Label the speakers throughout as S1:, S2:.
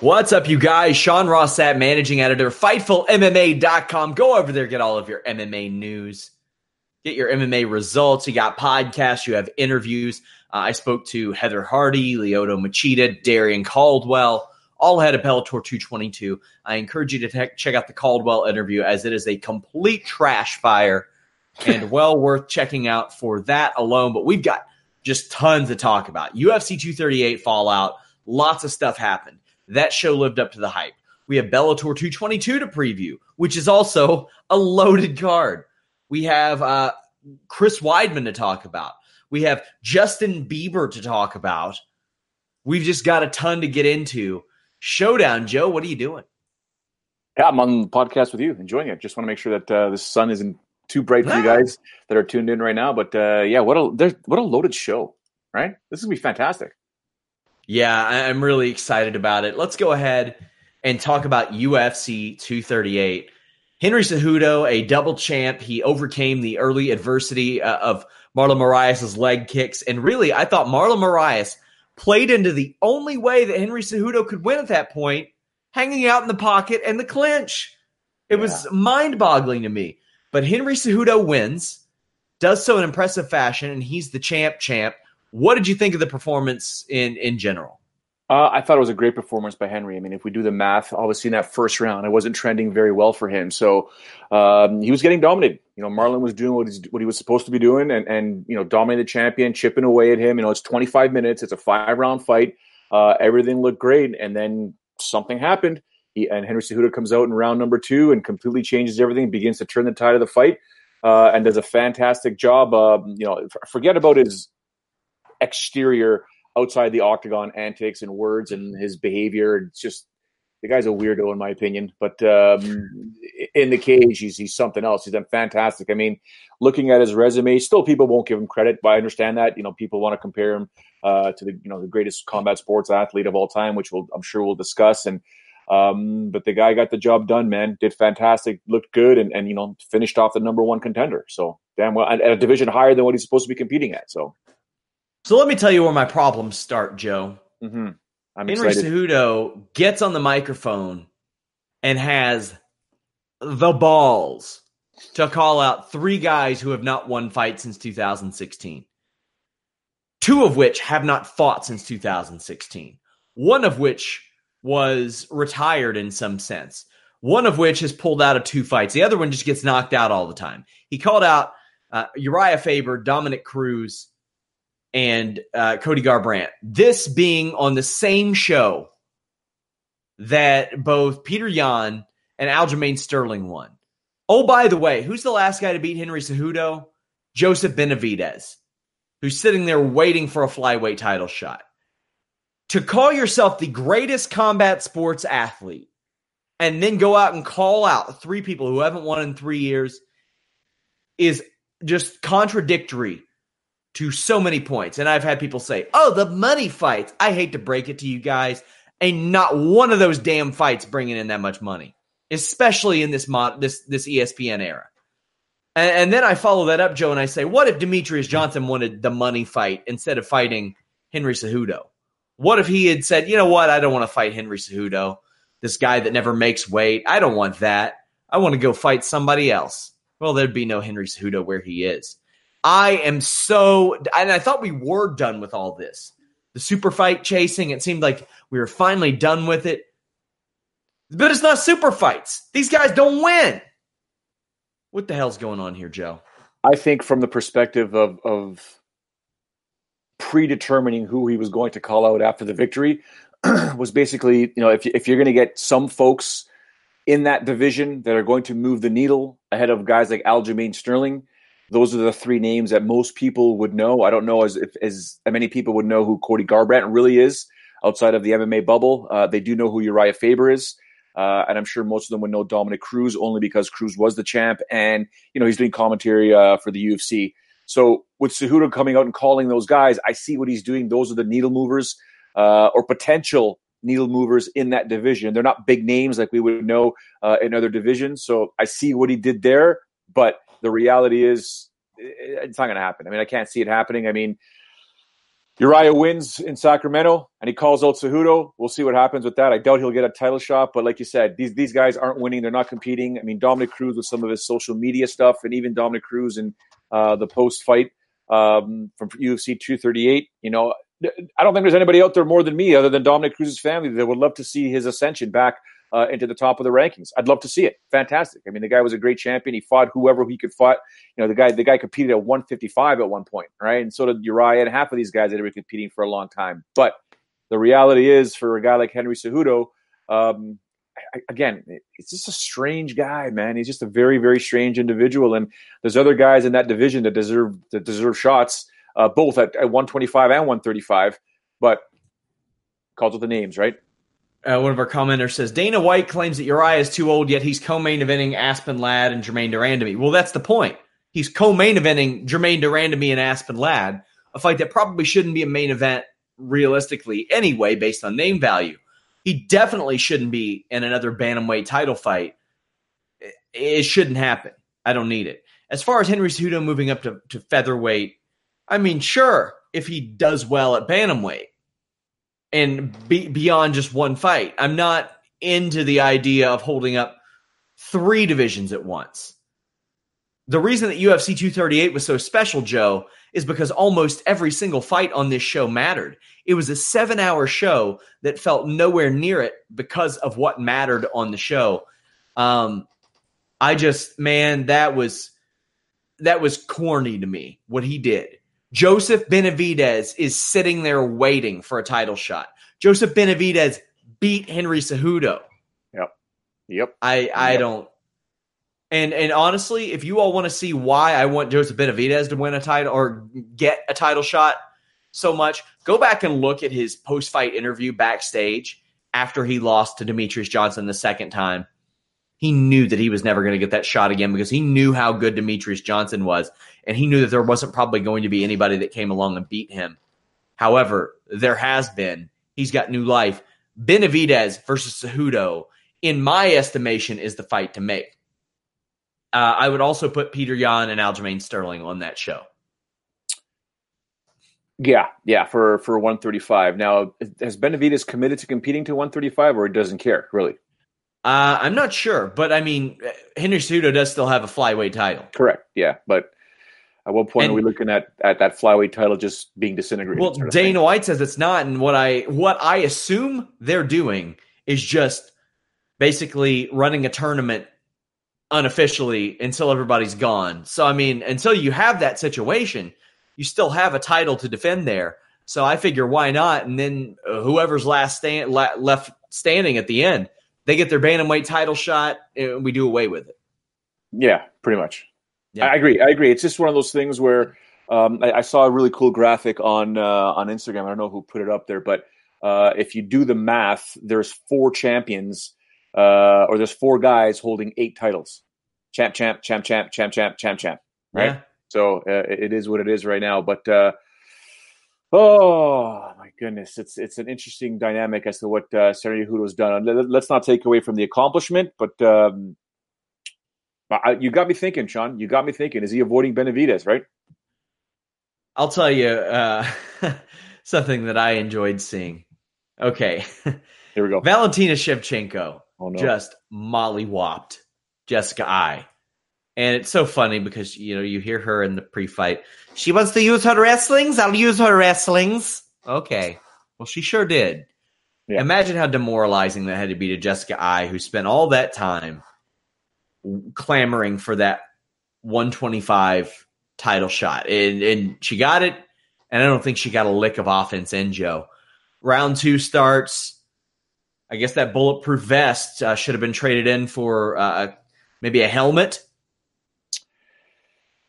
S1: What's up, you guys? Sean Rossat, managing editor, FightfulMMA.com. Go over there, get all of your MMA news, get your MMA results. You got podcasts, you have interviews. Uh, I spoke to Heather Hardy, Lyoto Machida, Darrion Caldwell, all ahead of Bellator 222. I encourage you to te- check out the Caldwell interview as it is a complete trash fire and well worth checking out for that alone. But we've got just tons to talk about. UFC 238 Fallout, lots of stuff happened. That show lived up to the hype. We have Bellator 222 to preview, which is also a loaded card. We have uh, Chris Weidman to talk about. We have Justin Bieber to talk about. We've just got a ton to get into. Showdown, Joe, what are you doing?
S2: Yeah, I'm on the podcast with you, enjoying it. Just want to make sure that uh, the sun isn't too bright for you guys that are tuned in right now. But uh, yeah, what a there's, what a loaded show, right? This is gonna be fantastic.
S1: Yeah, I'm really excited about it. Let's go ahead and talk about UFC 238. Henry Cejudo, a double champ, he overcame the early adversity uh, of Marlon Moraes' leg kicks. And really, I thought Marlon Moraes played into the only way that Henry Cejudo could win at that point, hanging out in the pocket and the clinch. It yeah. was mind boggling to me. But Henry Cejudo wins, does so in impressive fashion, and he's the champ champ. What did you think of the performance in in general?
S2: Uh, I thought it was a great performance by Henry. I mean, if we do the math, obviously in that first round, it wasn't trending very well for him. So um, he was getting dominated. You know, Marlon was doing what, what he was supposed to be doing, and and you know, dominating the champion, chipping away at him. You know, it's 25 minutes. It's a five round fight. Uh, everything looked great, and then something happened. He, and Henry Cejudo comes out in round number two and completely changes everything, begins to turn the tide of the fight, uh, and does a fantastic job. Um, you know, forget about his exterior outside the octagon antics and words and his behavior. It's just the guy's a weirdo in my opinion, but um, in the cage, he's he's something else. He's done fantastic. I mean, looking at his resume, still people won't give him credit, but I understand that. You know, people want to compare him uh, to the you know the greatest combat sports athlete of all time, which we'll, I'm sure we'll discuss. And um, but the guy got the job done, man. Did fantastic, looked good, and and you know finished off the number one contender. So damn well, at a division higher than what he's supposed to be competing at. So
S1: so let me tell you where my problems start, Joe.
S2: Mm-hmm.
S1: I'm Henry excited. Cejudo gets on the microphone and has the balls to call out three guys who have not won fights since 2016. Two of which have not fought since 2016. One of which was retired in some sense. One of which has pulled out of two fights. The other one just gets knocked out all the time. He called out uh, Urijah Faber, Dominick Cruz, and uh, Cody Garbrandt. This being on the same show that both Petr Yan and Aljamain Sterling won. Oh, by the way, who's the last guy to beat Henry Cejudo? Joseph Benavidez, who's sitting there waiting for a flyweight title shot. To call yourself the greatest combat sports athlete and then go out and call out three people who haven't won in three years is just contradictory to so many points. And I've had people say, oh, the money fights. I hate to break it to you guys. And not one of those damn fights bringing in that much money, especially in this mod, this this ESPN era. And, and then I follow that up, Joe, and I say, what if Demetrious Johnson wanted the money fight instead of fighting Henry Cejudo? What if he had said, you know what, I don't want to fight Henry Cejudo, this guy that never makes weight. I don't want that. I want to go fight somebody else. Well, there'd be no Henry Cejudo where he is. I am so, and I thought we were done with all this. The super fight chasing, it seemed like we were finally done with it. But it's not super fights. These guys don't win. What the hell's going on here, Joe?
S2: I think from the perspective of, of predetermining who he was going to call out after the victory was basically, you know, if, if you're going to get some folks in that division that are going to move the needle ahead of guys like Aljamain Sterling, those are the three names that most people would know. I don't know as if as many people would know who Cody Garbrandt really is outside of the MMA bubble. Uh, they do know who Urijah Faber is. Uh, and I'm sure most of them would know Dominick Cruz only because Cruz was the champ, and you know he's doing commentary uh, for the UFC. So with Cejudo coming out and calling those guys, I see what he's doing. Those are the needle movers uh, or potential needle movers in that division. They're not big names like we would know uh, in other divisions. So I see what he did there, but the reality is it's not going to happen. I mean, I can't see it happening. I mean, Urijah wins in Sacramento and he calls out Cejudo. We'll see what happens with that. I doubt he'll get a title shot, but like you said, these these guys aren't winning. They're not competing. I mean, Dominick Cruz with some of his social media stuff, and even Dominick Cruz in uh, the post fight um, from UFC 238. You know, I don't think there's anybody out there more than me, other than Dominick Cruz's family, that would love to see his ascension back uh, into the top of the rankings. I'd love to see it. Fantastic. I mean, the guy was a great champion. He fought whoever he could fight. You know, the guy the guy competed at 155 at one point, right? And so did Urijah and half of these guys that have been competing for a long time. But the reality is, for a guy like Henry Cejudo, um, again, it's just a strange guy, man. He's just a very, very strange individual. And there's other guys in that division that deserve that deserve shots, uh, both at, at 125 and 135. But calls with the names, right?
S1: Uh, one of our commenters says Dana White claims that Urijah is too old, yet he's co-main eventing Aspen Ladd and Germaine de Randamie. Well, that's the point. He's co-main eventing Germaine de Randamie and Aspen Ladd, a fight that probably shouldn't be a main event realistically anyway, based on name value. He definitely shouldn't be in another bantamweight title fight. It shouldn't happen. I don't need it. As far as Henry Cejudo moving up to, to featherweight, I mean, sure, if he does well at bantamweight and be, beyond just one fight. I'm not into the idea of holding up three divisions at once. The reason that UFC 238 was so special, Joe, is because almost every single fight on this show mattered. It was a seven hour show that felt nowhere near it because of what mattered on the show. Um, I just, man, that was that was corny to me what he did. Joseph Benavidez is sitting there waiting for a title shot. Joseph Benavidez beat Henry Cejudo.
S2: Yep. Yep.
S1: I I
S2: yep.
S1: don't. And and honestly, if you all want to see why I want Joseph Benavidez to win a title or get a title shot so much, go back and look at his post fight interview backstage after he lost to Demetrious Johnson the second time he knew that he was never going to get that shot again because he knew how good Demetrious Johnson was, and he knew that there wasn't probably going to be anybody that came along and beat him. However, there has been. He's got new life. Benavidez versus Cejudo, in my estimation, is the fight to make. Uh, I would also put Petr Yan and Aljamain Sterling on that show.
S2: Yeah, yeah, for for 135. Now, has Benavidez committed to competing to 135, or he doesn't care really?
S1: Uh, I'm not sure, but I mean, Henry Cejudo does still have a flyweight title.
S2: Correct. Yeah, but at what point and, are we looking at, at that flyweight title just being disintegrated?
S1: Well, sort of Dana thing? White says it's not, and what I what I assume they're doing is just basically running a tournament unofficially until everybody's gone. So I mean, until you have that situation, you still have a title to defend there. So I figure why not? And then whoever's last stand left standing at the end they get their bantamweight title shot, and we do away with it.
S2: Yeah, pretty much. Yeah. I agree. I agree. It's just one of those things where um, I, I, saw a really cool graphic on uh, on Instagram. I don't know who put it up there, but uh, if you do the math, there's four champions, uh, or there's four guys holding eight titles: champ, champ, champ, champ, champ, champ, champ, champ. Right? Yeah. So uh, it is what it is right now. But uh, oh my goodness, it's it's an interesting dynamic as to what uh, Serena has done. Let's not take away from the accomplishment, but um, I, you got me thinking, Sean. You got me thinking. Is he avoiding Benavidez? Right.
S1: I'll tell you uh, something that I enjoyed seeing. Okay.
S2: Here we go.
S1: Valentina Shevchenko
S2: oh, no.
S1: just mollywopped Jessica Eye. And it's so funny because you know you hear her in the pre-fight. She wants to use her wrestlings. I'll use her wrestlings. Okay. Well, she sure did. Yeah. Imagine how demoralizing that had to be to Jessica Eye, who spent all that time clamoring for that 125 title shot, and and she got it. And I don't think she got a lick of offense in Joe. Round two starts. I guess that bulletproof vest uh, should have been traded in for uh, maybe a helmet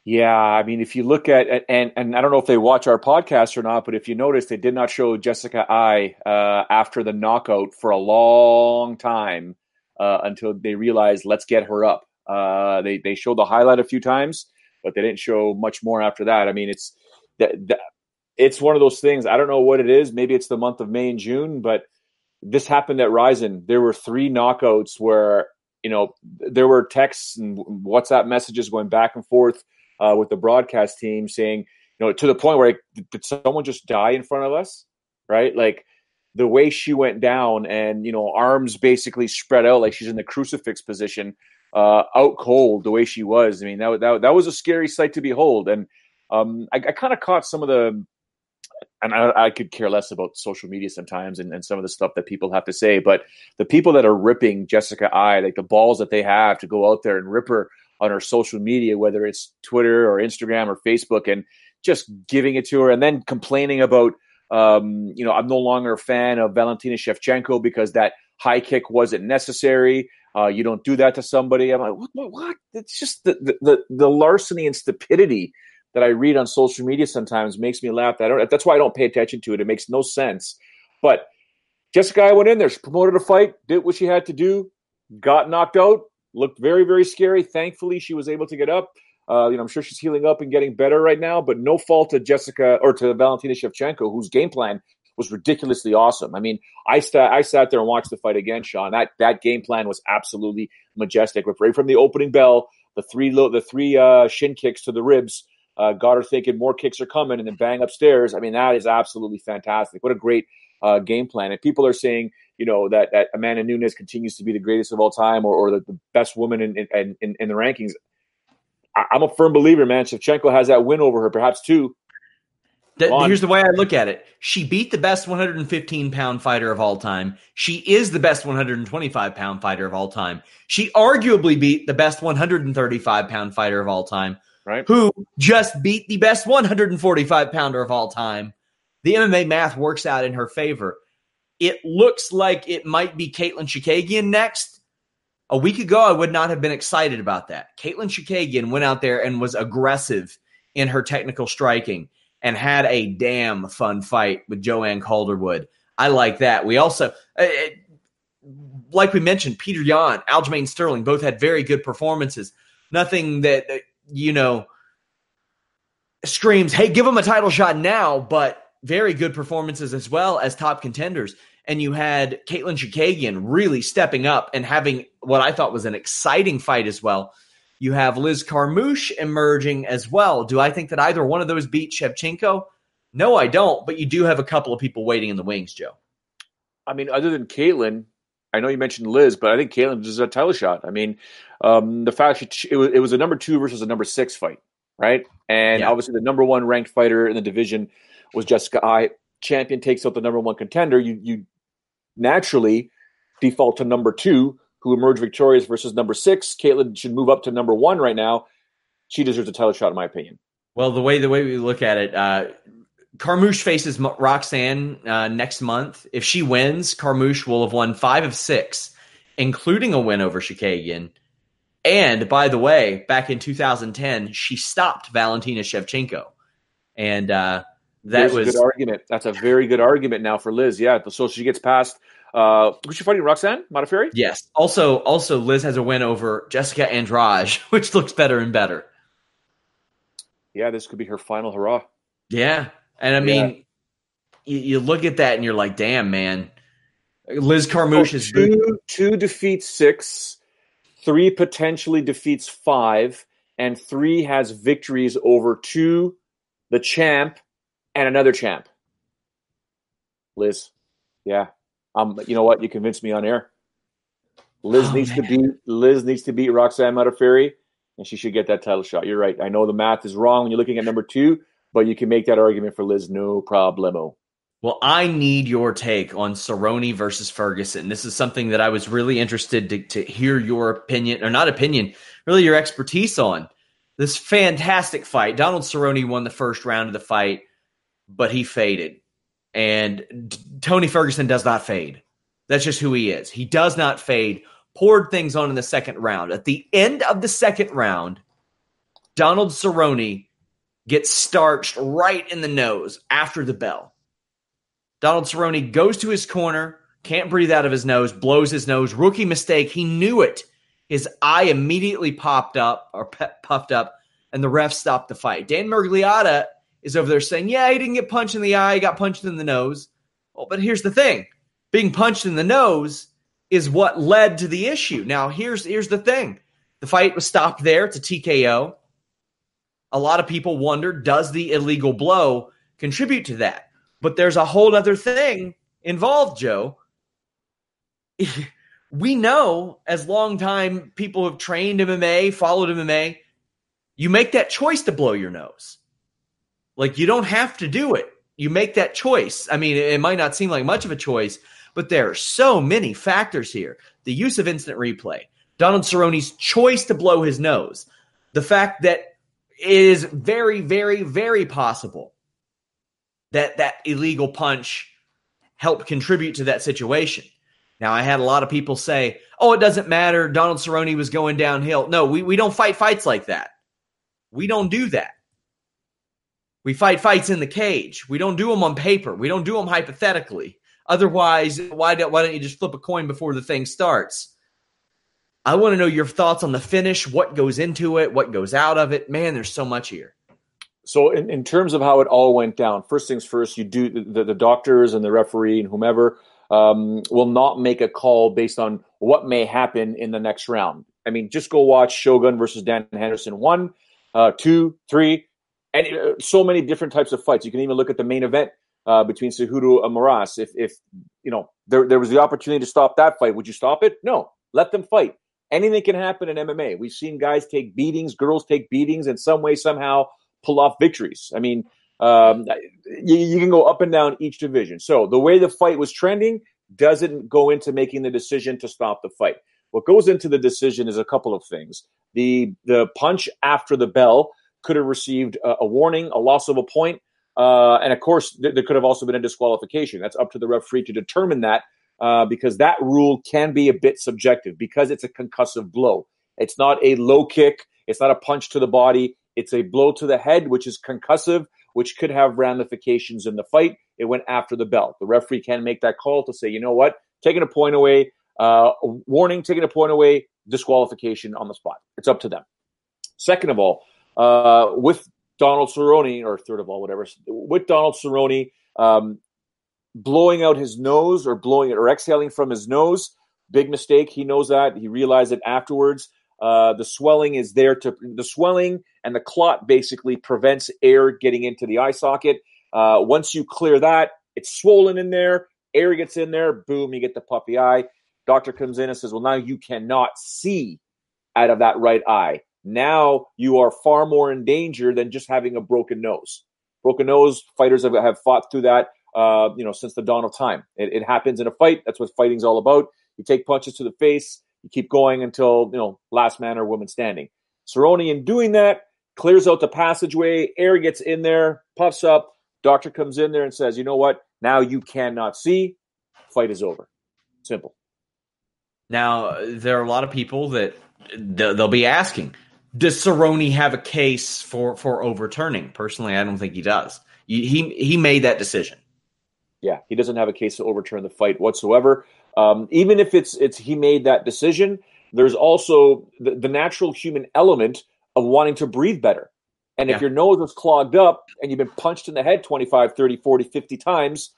S2: yeah, I mean, if you look at and and I don't know if they watch our podcast or not, but if you notice, they did not show Jessica Eye uh, after the knockout for a long time uh, until they realized let's get her up. Uh, they they showed the highlight a few times, but they didn't show much more after that. I mean, it's that, it's one of those things. I don't know what it is. Maybe it's the month of May and June, but this happened at Rizin. There were three knockouts where you know there were texts and WhatsApp messages going back and forth uh, with the broadcast team saying, you know, to the point where like, did someone just die in front of us? Right? Like the way she went down and, you know, arms basically spread out like she's in the crucifix position, uh, out cold the way she was. I mean, that, that, that was a scary sight to behold. And um, I, I kind of caught some of the, and I, I, could care less about social media sometimes and, and, some of the stuff that people have to say, but the people that are ripping Jessica Eye, like the balls that they have to go out there and rip her on her social media, whether it's Twitter or Instagram or Facebook, and just giving it to her and then complaining about, um, you know, I'm no longer a fan of Valentina Shevchenko because that high kick wasn't necessary. Uh, you don't do that to somebody. I'm like, what? What? what? It's just the, the the larceny and stupidity that I read on social media sometimes makes me laugh. I don't. That's why I don't pay attention to it. It makes no sense. But Jessica Eye went in there. She promoted a fight, did what she had to do, got knocked out, looked very, very scary. Thankfully, she was able to get up. Uh, you know, I'm sure she's healing up and getting better right now, but no fault to Jessica or to Valentina Shevchenko, whose game plan was ridiculously awesome. I mean, I sat I sat there and watched the fight again, Sean. That that game plan was absolutely majestic. Right from the opening bell, the three the three uh, shin kicks to the ribs uh, got her thinking more kicks are coming, and then bang upstairs. I mean, that is absolutely fantastic. What a great uh, game plan. And people are saying, you know, that, that Amanda Nunes continues to be the greatest of all time or, or the, the best woman in, in, in, in the rankings. I, am a firm believer, man. Shevchenko has that win over her, perhaps two.
S1: Here's the way I look at it. She beat the best 115 pound fighter of all time. She is the best 125 pound fighter of all time. She arguably beat the best 135 pound fighter of all time,
S2: right?
S1: Who just beat the best 145 pounder of all time the MMA math works out in her favor. It looks like it might be Katlyn Chookagian next. A week ago, I would not have been excited about that. Katlyn Chookagian went out there and was aggressive in her technical striking and had a damn fun fight with Joanne Calderwood. I like that. We also, uh, uh like we mentioned, Petr Yan, Aljamain Sterling both had very good performances. Nothing that, you know, screams, hey, give them a title shot now, but very good performances as well as top contenders. And you had Katlyn Chookagian really stepping up and having what I thought was an exciting fight as well. You have Liz Carmouche emerging as well. Do I think that either one of those beat Shevchenko? No, I don't. But you do have a couple of people waiting in the wings, Joe.
S2: I mean, other than Katlyn, I know you mentioned Liz, but I think Katlyn deserves a title shot. I mean, um, the fact she, it was, it was a number two versus a number six fight, right? And yeah. obviously the number one ranked fighter in the division was Jessica Eye. Champion takes out the number one contender. You you naturally default to number two, who emerged victorious versus number six. Katlyn should move up to number one right now. She deserves a title shot, in my opinion.
S1: Well, the way the way we look at it, uh, Carmouche faces Roxanne uh, next month. If she wins, Carmouche will have won five of six, including a win over Chookagian. And by the way, back in 2010, she stopped Valentina Shevchenko. And uh, that was
S2: a good argument. That's a very good argument now for Liz. Yeah, so she gets past. Uh, who's she fighting? Roxanne Modafferi?
S1: Yes. Also, also Liz has a win over Jessica Andrade, which looks better and better.
S2: yeah, this could be her final hurrah.
S1: Yeah, and I mean, yeah. you, you, look at that and you're like, damn, man. Liz Carmouche is
S2: two, two defeats six, three potentially defeats five, and three has victories over two, the champ, and another champ. Liz, yeah, um, you know what? You convinced me on air. Liz oh, needs man. to beat Liz needs to beat Roxanne Modafferi, and she should get that title shot. You're right. I know the math is wrong when you're looking at number two, but you can make that argument for Liz, no problemo.
S1: Well, I need your take on Cerrone versus Ferguson. This is something that I was really interested to, to hear your opinion, or not opinion, really your expertise on. This fantastic fight. Donald Cerrone won the first round of the fight, but he faded. And Tony Ferguson does not fade. That's just who he is. He does not fade. Poured things on in the second round. At the end of the second round, Donald Cerrone gets starched right in the nose after the bell. Donald Cerrone goes to his corner, can't breathe out of his nose, blows his nose. Rookie mistake. He knew it. His eye immediately popped up or puffed up, and the ref stopped the fight. Dan Miragliotta is over there saying, Yeah, he didn't get punched in the eye, he got punched in the nose. Well, but here's the thing being punched in the nose is what led to the issue. Now, here's here's the thing. The fight was stopped there to TKO. A lot of people wonder, does the illegal blow contribute to that? But there's a whole other thing involved, Joe. we know as long time people have trained MMA, followed MMA, you make that choice to blow your nose. Like you don't have to do it. You make that choice. I mean, it might not seem like much of a choice, but there are so many factors here. The use of instant replay, Donald Cerrone's choice to blow his nose, the fact that it is very, very, very possible that that illegal punch helped contribute to that situation. Now, I had a lot of people say, oh, it doesn't matter. Donald Cerrone was going downhill. No, we, we don't fight fights like that. We don't do that. We fight fights in the cage. We don't do them on paper. We don't do them hypothetically. Otherwise, why don't, why don't you just flip a coin before the thing starts? I want to know your thoughts on the finish, what goes into it, what goes out of it. Man, there's so much here.
S2: So, in, in terms of how it all went down, first things first, you do the, the doctors and the referee and whomever um, will not make a call based on what may happen in the next round. I mean, just go watch Shogun versus Dan Henderson one, uh, two, three, and uh, so many different types of fights. You can even look at the main event uh, between Cejudo and Moraes. If, if you know there, there was the opportunity to stop that fight, would you stop it? No, let them fight. Anything can happen in MMA. We've seen guys take beatings, girls take beatings, in some way, somehow pull off victories. I mean, um, you, you can go up and down each division. So the way the fight was trending doesn't go into making the decision to stop the fight. What goes into the decision is a couple of things. The the punch after the bell could have received a, a warning, a loss of a point, uh, and of course th- there could have also been a disqualification. That's up to the referee to determine that uh, because that rule can be a bit subjective because it's a concussive blow. It's not a low kick. It's not a punch to the body. It's a blow to the head, which is concussive, which could have ramifications in the fight. It went after the belt. The referee can make that call to say, you know what, taking a point away, uh, warning, taking a point away, disqualification on the spot. It's up to them. Second of all, uh, with Donald Cerrone, or third of all, whatever, with Donald Cerrone um, blowing out his nose or blowing it or exhaling from his nose, big mistake. He knows that. He realized it afterwards. Uh, the swelling is there to the swelling and the clot basically prevents air getting into the eye socket. Uh, once you clear that, it's swollen in there. Air gets in there. Boom, you get the puppy eye. Doctor comes in and says, "Well, now you cannot see out of that right eye. Now you are far more in danger than just having a broken nose. Broken nose fighters have, have fought through that, uh, you know, since the dawn of time. It, it happens in a fight. That's what fighting's all about. You take punches to the face you keep going until, you know, last man or woman standing. Cerrone, in doing that, clears out the passageway. Air gets in there, puffs up. Doctor comes in there and says, you know what? Now you cannot see. Fight is over. Simple.
S1: Now, there are a lot of people that they'll be asking, does Cerrone have a case for, for overturning? Personally, I don't think he does. He, he made that decision.
S2: Yeah, he doesn't have a case to overturn the fight whatsoever. Um, even if it's it's he made that decision, there's also the, the natural human element of wanting to breathe better. And if your nose is clogged up and you've been punched in the head 25, 30, 40, 50 times,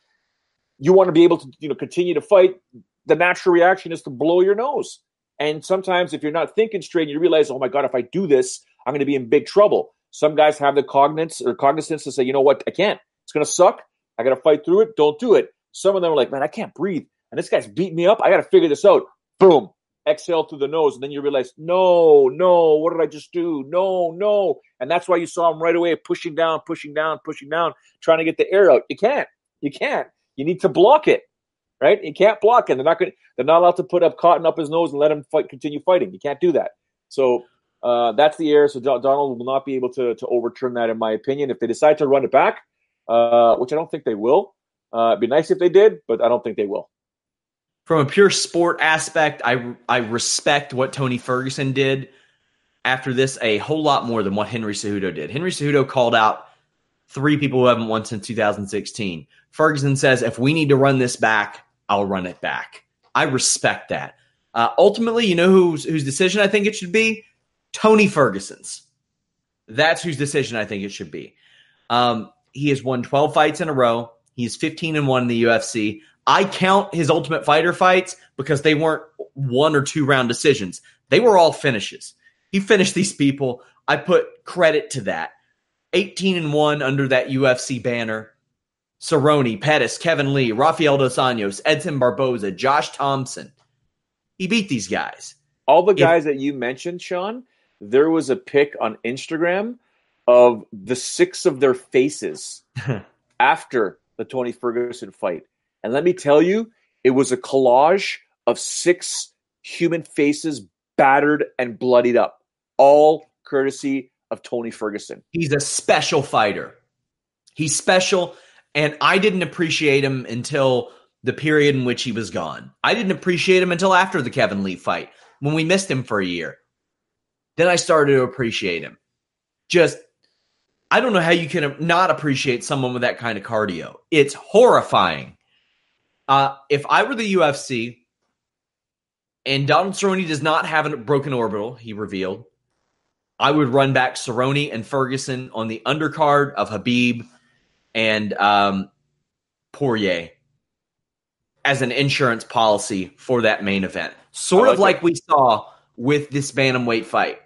S2: you want to be able to, you know, continue to fight. The natural reaction is to blow your nose. And sometimes if you're not thinking straight, you realize, oh my God, if I do this, I'm going to be in big trouble. Some guys have the cognizance or cognizance to say, you know what, I can't. It's going to suck. I got to fight through it. Don't do it. Some of them are like, man, I can't breathe. And this guy's beating me up. I got to figure this out. Boom. Exhale through the nose. And then you realize, no, no, what did I just do? No, no. And that's why you saw him right away pushing down, pushing down, pushing down, trying to get the air out. You can't. You can't. You need to block it. Right? You can't block him. They're not going they're not allowed to put up cotton up his nose and let him fight continue fighting. You can't do that. So uh, that's the air. So Don- Donald will not be able to to overturn that, in my opinion. If they decide to run it back, uh, which I don't think they will, uh, it'd be nice if they did, but I don't think they will.
S1: From a pure sport aspect, I I respect what Tony Ferguson did after this a whole lot more than what Henry Cejudo did. Henry Cejudo called out three people who haven't won since 2016. Ferguson says, if we need to run this back, I'll run it back. I respect that. Uh, ultimately, you know whose whose decision I think it should be? Tony Ferguson's. That's whose decision I think it should be. Um, he has won 12 fights in a row. He's 15 and 1 in the UFC. I count his Ultimate Fighter fights because they weren't one or two round decisions. They were all finishes. He finished these people. I put credit to that. 18 and 1 under that UFC banner. Cerrone, Pettis, Kevin Lee, Rafael Dos Anjos, Edson Barboza, Josh Thomson. He beat these guys.
S2: All the
S1: If-
S2: guys that you mentioned, Sean, there was a pic on Instagram of the six of their faces after the Tony Ferguson fight. And let me tell you, it was a collage of six human faces battered and bloodied up, all courtesy of Tony Ferguson.
S1: He's a special fighter. He's special, and I didn't appreciate him until the period in which he was gone. I didn't appreciate him until after the Kevin Lee fight when we missed him for a year. Then I started to appreciate him. Just, I don't know how you can not appreciate someone with that kind of cardio. It's horrifying. Uh, if I were the UFC and Donald Cerrone does not have a broken orbital, he revealed, I would run back Cerrone and Ferguson on the undercard of Khabib and um, Poirier as an insurance policy for that main event. Sort
S2: I
S1: of
S2: like
S1: like we saw with this bantamweight fight.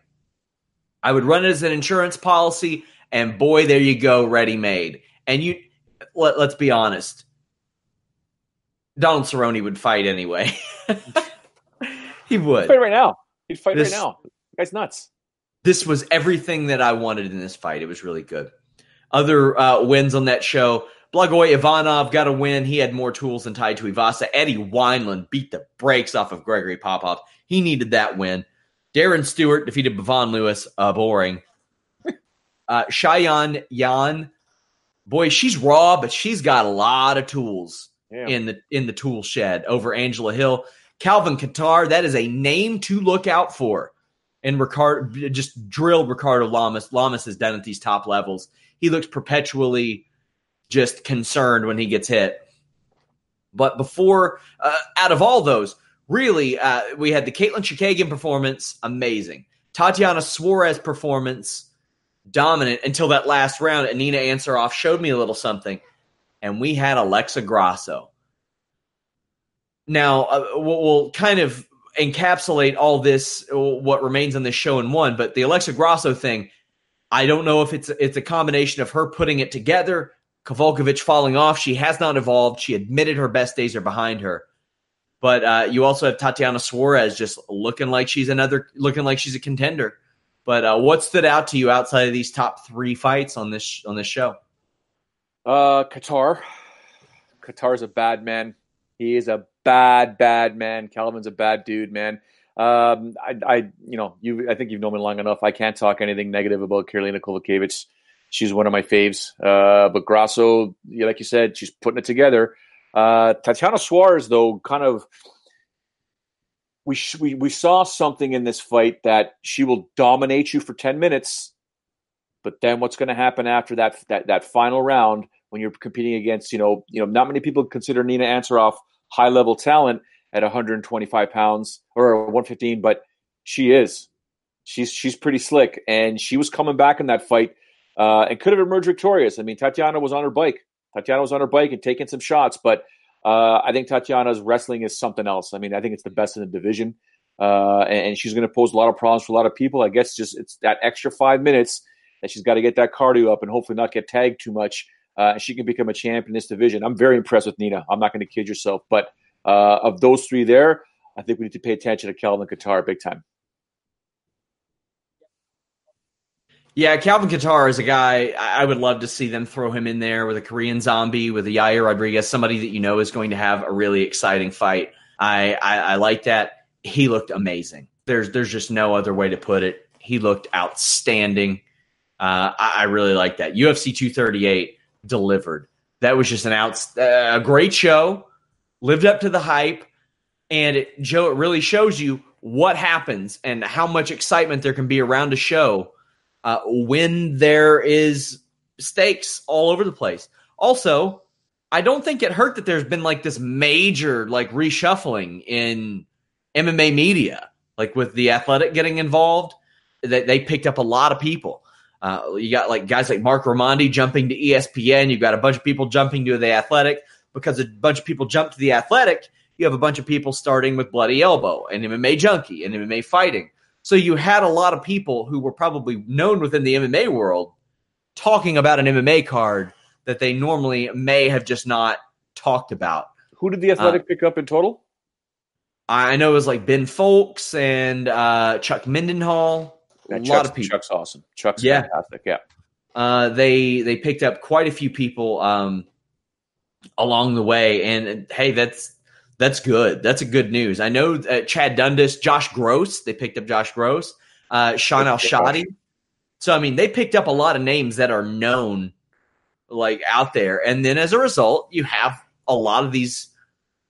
S1: I would run it as an insurance policy, and boy, there you go, ready made. And you, let, let's be honest, Donald Cerrone would fight anyway. he would.
S2: He'd fight right now. He'd fight
S1: This-
S2: right now. Guy's nuts.
S1: this was everything that I wanted in this fight. It was really good. Other uh, wins on that show. Blagoy Ivanov got a win. He had more tools than Tai Tuivasa. Eddie Wineland beat the brakes off of Grigory Popov. He needed that win. Darren Stewart defeated Bevon Lewis. Uh, boring. Uh, Xiaonan Yan. Boy, she's raw, but she's got a lot of tools
S2: Yeah.
S1: in the in the tool shed over Angela Hill. Calvin Kattar, that is a name to look out for. And Ricardo just drilled Ricardo Lamas. Lamas has done at these top levels. He looks perpetually just concerned when he gets hit. But before, uh, out of all those, really, uh, we had the Katlyn Chookagian performance, amazing. Tatiana Suarez performance, dominant until that last round. And Nina Ansaroff showed me a little something. And we had Alexa Grasso. Now, uh, we'll, kind of encapsulate all this, what remains on this show in one. But the Alexa Grasso thing, I don't know if it's it's a combination of her putting it together, Kowalkiewicz falling off. She has not evolved. She admitted her best days are behind her. But uh, you also have Tatiana Suarez just looking like she's another, looking like she's a contender. But uh, what stood out to you outside of these top three fights on this on this show?
S2: Uh, Kattar. Kattar's a bad man. He is a bad, bad man. Calvin's a bad dude, man. Um, I, I, you know, you. I think you've known me long enough. I can't talk anything negative about Karolina Kowalkiewicz. She's one of my faves. Uh, but Grasso, like you said, she's putting it together. Uh, Tatiana Suarez, though, kind of. We, sh- we we saw something in this fight that she will dominate you for ten minutes, but then what's going to happen after that that that final round when you're competing against you know you know not many people consider Nina Ansaroff high level talent at 125 pounds or 115, but she is. She's she's pretty slick, and she was coming back in that fight. uh, and could have emerged victorious. I mean, Tatiana was on her bike. Tatiana was on her bike and taking some shots, but uh, I think Tatiana's wrestling is something else. I mean, I think it's the best in the division, uh, and, and, she's going to pose a lot of problems for a lot of people. I guess just it's that extra five minutes that she's got to get that cardio up and hopefully not get tagged too much. Uh, she can become a champion in this division. I'm very impressed with Nina. I'm not going to kid yourself, but uh, of those three there, I think we need to pay attention to Calvin Kattar big time.
S1: Yeah, Calvin Kattar is a guy I would love to see them throw him in there with a Korean zombie, with a Yair Rodriguez, somebody that you know is going to have a really exciting fight. I, I, I like that. He looked amazing. There's there's just no other way to put it. He looked outstanding. Uh, I, I, really like that. UFC 238 delivered. That was just an out, uh, a great show. Lived up to the hype, and it, Joe, it really shows you what happens and how much excitement there can be around a show uh, when there is stakes all over the place. Also, I don't think it hurt that there's been like this major like reshuffling in MMA media, like with the athletic getting involved. They, they picked up a lot of people. Uh, you got like guys like Marc Raimondi jumping to ESPN. You've got a bunch of people jumping to the athletic because a bunch of people jump to the athletic. You have a bunch of people starting with Bloody Elbow and MMA Junkie and MMA Fighting. So you had a lot of people who were probably known within the MMA world talking about an MMA card that they normally may have just not talked about.
S2: Who did the Athletic uh, pick up in total?
S1: I know it was like Ben Fowlkes and uh, Chuck Mindenhall.
S2: Yeah, a Chuck's, lot of people. Chuck's awesome. Chuck's yeah. fantastic. Yeah.
S1: Uh, they they picked up quite a few people um, along the way, and hey, that's that's good. That's a good news. I know uh, Chad Dundas, Josh Gross, they picked up Josh Gross, uh, Shaun Al-Shatti. So I mean, they picked up a lot of names that are known, like out there, and then as a result, you have a lot of these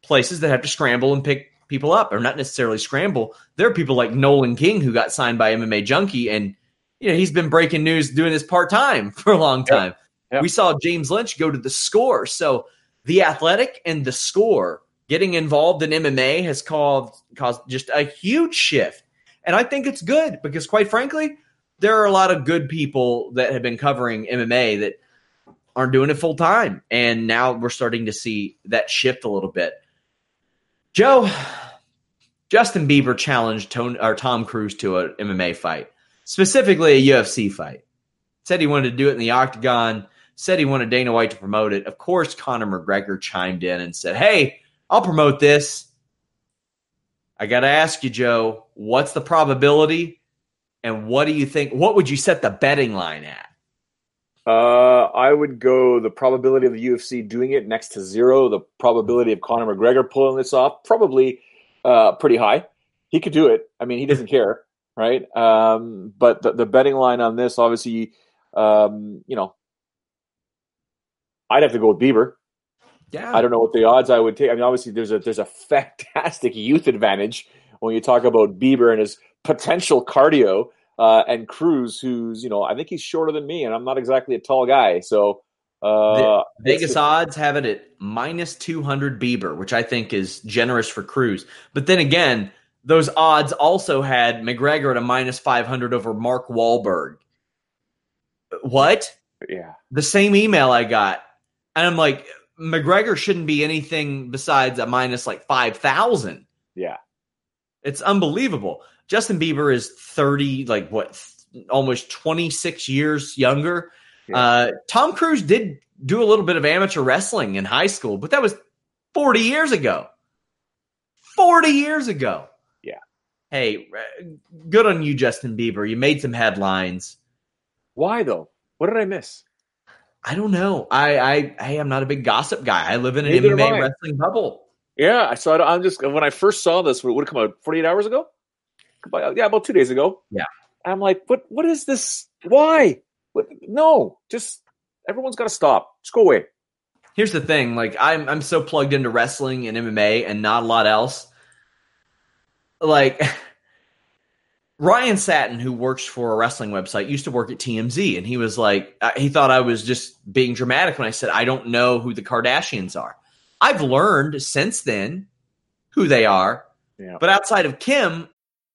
S1: places that have to scramble and pick people up, or not necessarily scramble. There are people like Nolan King who got signed by MMA Junkie, and you know he's been breaking news doing this part time for a long time. Yep. Yep. We saw James Lynch go to the score, so the Athletic and the score getting involved in MMA has caused caused just a huge shift. And I think it's good because quite frankly, there are a lot of good people that have been covering MMA that aren't doing it full time. And now we're starting to see that shift a little bit. Joe, Justin Bieber challenged Tony, or Tom Cruise to an MMA fight, specifically a UFC fight. Said he wanted to do it in the octagon, said he wanted Dana White to promote it. Of course, Conor McGregor chimed in and said, Hey, I'll promote this. I got to ask you, Joe, what's the probability? And what do you think? What would you set the betting line at?
S2: Uh, I would go the probability of the UFC doing it next to zero. The probability of Conor McGregor pulling this off probably uh, pretty high. He could do it. I mean, he doesn't care, right? Um, but the, the betting line on this, obviously, um, you know, I'd have to go with Bieber. Yeah. I don't know what the odds I would take. I mean, obviously there's a there's a fantastic youth advantage when you talk about Bieber and his potential cardio, uh, and Cruise, who's you know I think he's shorter than me, and I'm not exactly a tall guy. So uh,
S1: Vegas odds have it at minus 200 Bieber, which I think is generous for Cruise. But then again, those odds also had McGregor at a minus 500 over Mark Wahlberg. What?
S2: Yeah.
S1: The same email I got. And I'm like, McGregor shouldn't be anything besides a minus like 5,000.
S2: Yeah.
S1: It's unbelievable. Justin Bieber is 30, like what, almost 26 years younger. Yeah. Uh, Tom Cruise did do a little bit of amateur wrestling in high school, but that was 40 years ago. 40 years ago.
S2: Yeah.
S1: Hey, good on you, Justin Bieber. You made some headlines.
S2: Why, though? What did I miss?
S1: I don't know. I, I, hey, I'm not a big gossip guy. I live in an Neither MMA wrestling bubble.
S2: Yeah, so I, am just when I first saw this, would it come out 48 hours ago? Yeah, about two days ago.
S1: Yeah,
S2: I'm like, what? What is this? Why? What? No, just everyone's got to stop. Just go away.
S1: Here's the thing: like, I'm I'm so plugged into wrestling and MMA and not a lot else. Like. Ryan Satin, who works for a wrestling website, used to work at TMZ, and he was like, uh, he thought I was just being dramatic when I said I don't know who the Kardashians are. I've learned since then who they are, yeah. but outside of Kim,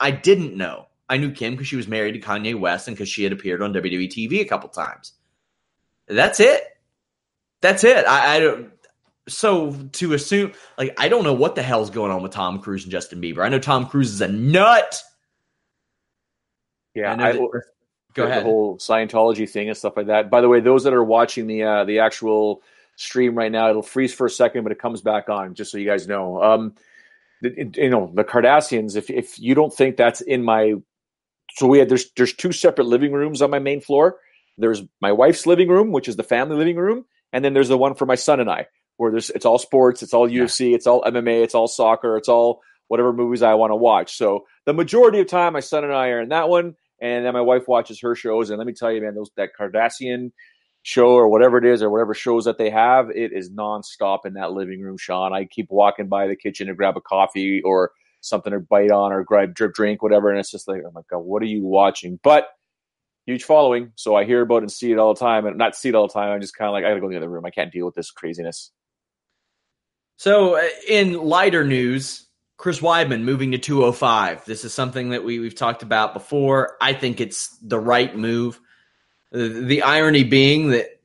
S1: I didn't know. I knew Kim because she was married to Kanye West and because she had appeared on WWE TV a couple times. That's it. That's it. I, I don't. So to assume, like, I don't know what the hell's going on with Tom Cruise and Justin Bieber. I know Tom Cruise is a nut.
S2: Yeah,
S1: I
S2: I,
S1: that- Go ahead.
S2: the whole Scientology thing and stuff like that. By the way, those that are watching the uh, the actual stream right now, it'll freeze for a second, but it comes back on. Just so you guys know, um, you know the Kardashians. If if you don't think that's in my, so we had there's there's two separate living rooms on my main floor. There's my wife's living room, which is the family living room, and then there's the one for my son and I, where there's it's all sports, it's all UFC, it's all MMA, it's all soccer, it's all whatever movies I want to watch. So the majority of time, my son and I are in that one, and then my wife watches her shows. And let me tell you, man, those that Kardashian show or whatever it is or whatever shows that they have, it is nonstop in that living room, Sean. I keep walking by the kitchen to grab a coffee or something to bite on or grab drip drink, whatever, and it's just like, oh my god, what are you watching? But huge following, so I hear about and see it all the time, and not see it all the time. I'm just kind of like, I gotta go in the other room. I can't deal with this craziness.
S1: So, uh, in lighter news, Chris Weidman moving to 205. This is something that we, we've talked about before. I think it's the right move. The, the irony being that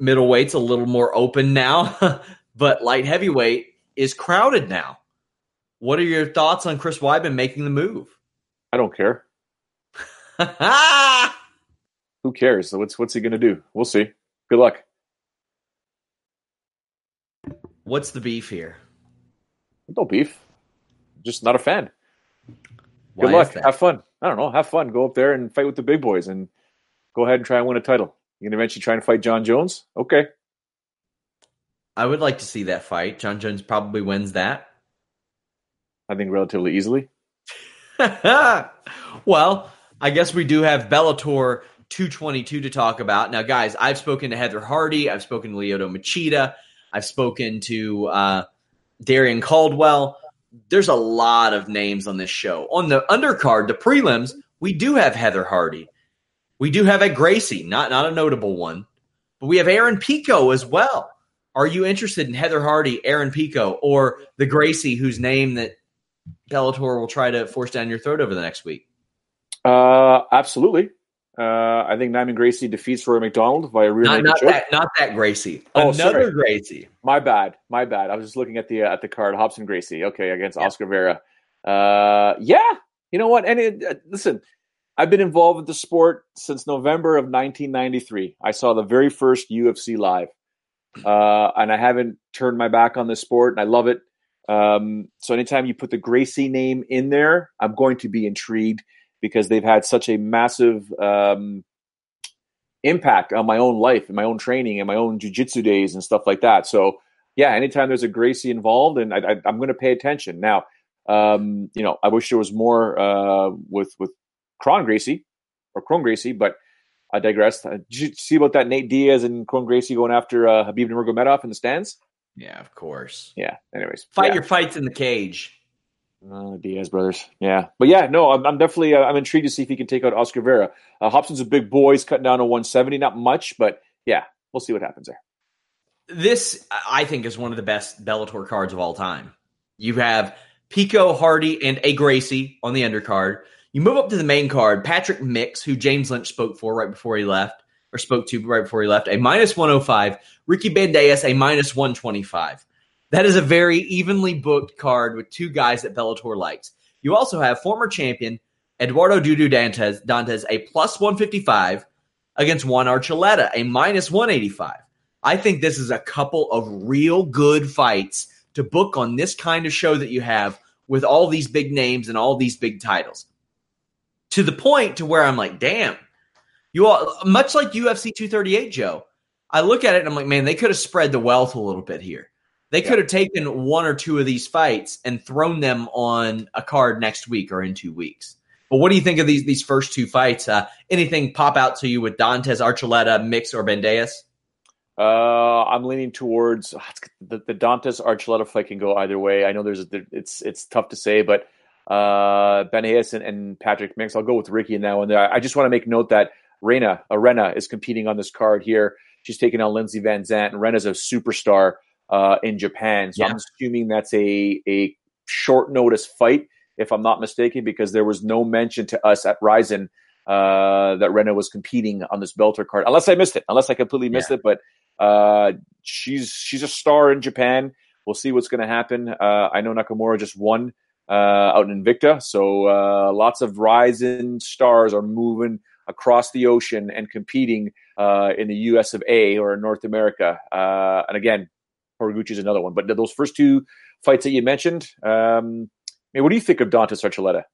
S1: middleweight's a little more open now, but light heavyweight is crowded now. What are your thoughts on Chris Weidman making the move?
S2: I don't care. Who cares? What's what's he gonna do? We'll see. Good luck.
S1: What's the beef here?
S2: No beef. Just not a fan.
S1: Why
S2: Good luck. Have fun. I don't know. Have fun. Go up there and fight with the big boys and go ahead and try and win a title. You're gonna eventually try and fight Jon Jones? Okay.
S1: I would like to see that fight. Jon Jones probably wins that.
S2: I think relatively easily.
S1: well, I guess we do have Bellator 222 to talk about. Now, guys, I've spoken to Heather Hardy. I've spoken to Lyoto Machida. I've spoken to uh, Darrion Caldwell. There's a lot of names on this show. On the undercard, the prelims, we do have Heather Hardy. We do have a Gracie, not, not a notable one, but we have Aaron Pico as well. Are you interested in Heather Hardy, Aaron Pico, or the Gracie whose name that Bellator will try to force down your throat over the next week?
S2: Uh, absolutely. Uh, I think Neiman Gracie defeats Rory MacDonald via rear
S1: Not, not that, not that Gracie.
S2: Oh,
S1: Another
S2: sorry.
S1: Gracie.
S2: My bad. My bad. I was just looking at the uh, at the card. Robson Gracie. Okay, against Oscar Vera. Uh, yeah. You know what? And it, uh, listen, I've been involved with the sport since November of 1993. I saw the very first UFC live, uh, and I haven't turned my back on this sport, and I love it. Um, so anytime you put the Gracie name in there, I'm going to be intrigued because they've had such a massive um, impact on my own life and my own training and my own jujitsu days and stuff like that. So yeah, anytime there's a Gracie involved, and I, I'm going to pay attention. Now, um, you know, I wish there was more uh, with with Kron Gracie or Cron Gracie, but I digress. Uh, Did you see about that Nate Diaz and Kron Gracie going after uh, Khabib Nurmagomedov in the stands?
S1: Yeah, of course.
S2: Yeah. Anyways,
S1: Fight
S2: yeah.
S1: your fights in the cage.
S2: Uh, Diaz brothers, yeah, but yeah, no, I'm, I'm definitely uh, I'm intrigued to see if he can take out Oscar Vera. Uh, Robson's a big boy; he's cutting down to 170, not much, but yeah, we'll see what happens there.
S1: This, I think, is one of the best Bellator cards of all time. You have Pico, Hardy, and a Gracie on the undercard. You move up to the main card. Patrick Mix, who James Lynch spoke for right before he left, or spoke to right before he left, a minus 105. Ricky Bandejas, a minus 125. That is a very evenly booked card with two guys that Bellator likes. You also have former champion Eduardo Dudu Dantas, Dantas a plus 155 against Juan Archuleta, a minus 185. I think this is a couple of real good fights to book on this kind of show that you have with all these big names and all these big titles. To the point to where I'm like, damn, you all much like UFC 238, Joe. I look at it and I'm like, man, they could have spread the wealth a little bit here. They could have taken one or two of these fights and thrown them on a card next week or in two weeks. But what do you think of these these first two fights? Uh, anything pop out to you with Dantas, Archuleta, Mix, or Bandejas?
S2: Uh, I'm leaning towards the, the Dantas Archuleta fight can go either way. I know there's a, it's it's tough to say, but uh, Bandejas and, and Patrick Mix. I'll go with Ricky in that one. I just want to make note that Reina Arena is competing on this card here. She's taking on Lindsey VanZandt, and Rena's a superstar uh, in Japan. So yeah. I'm assuming that's a a short notice fight, if I'm not mistaken, because there was no mention to us at Rizin uh, that Rena was competing on this Bellator card, unless I missed it, unless I completely missed yeah. it. But uh, she's she's a star in Japan. We'll see what's going to happen. Uh, I know Nakamura just won out in Invicta, so uh, lots of rising stars are moving across the ocean and competing uh, in the U.S. of A. or in North America. Uh, and again, Horiguchi is another one. But those first two fights that you mentioned, um, I mean, what do you think of Dantas Archuleta?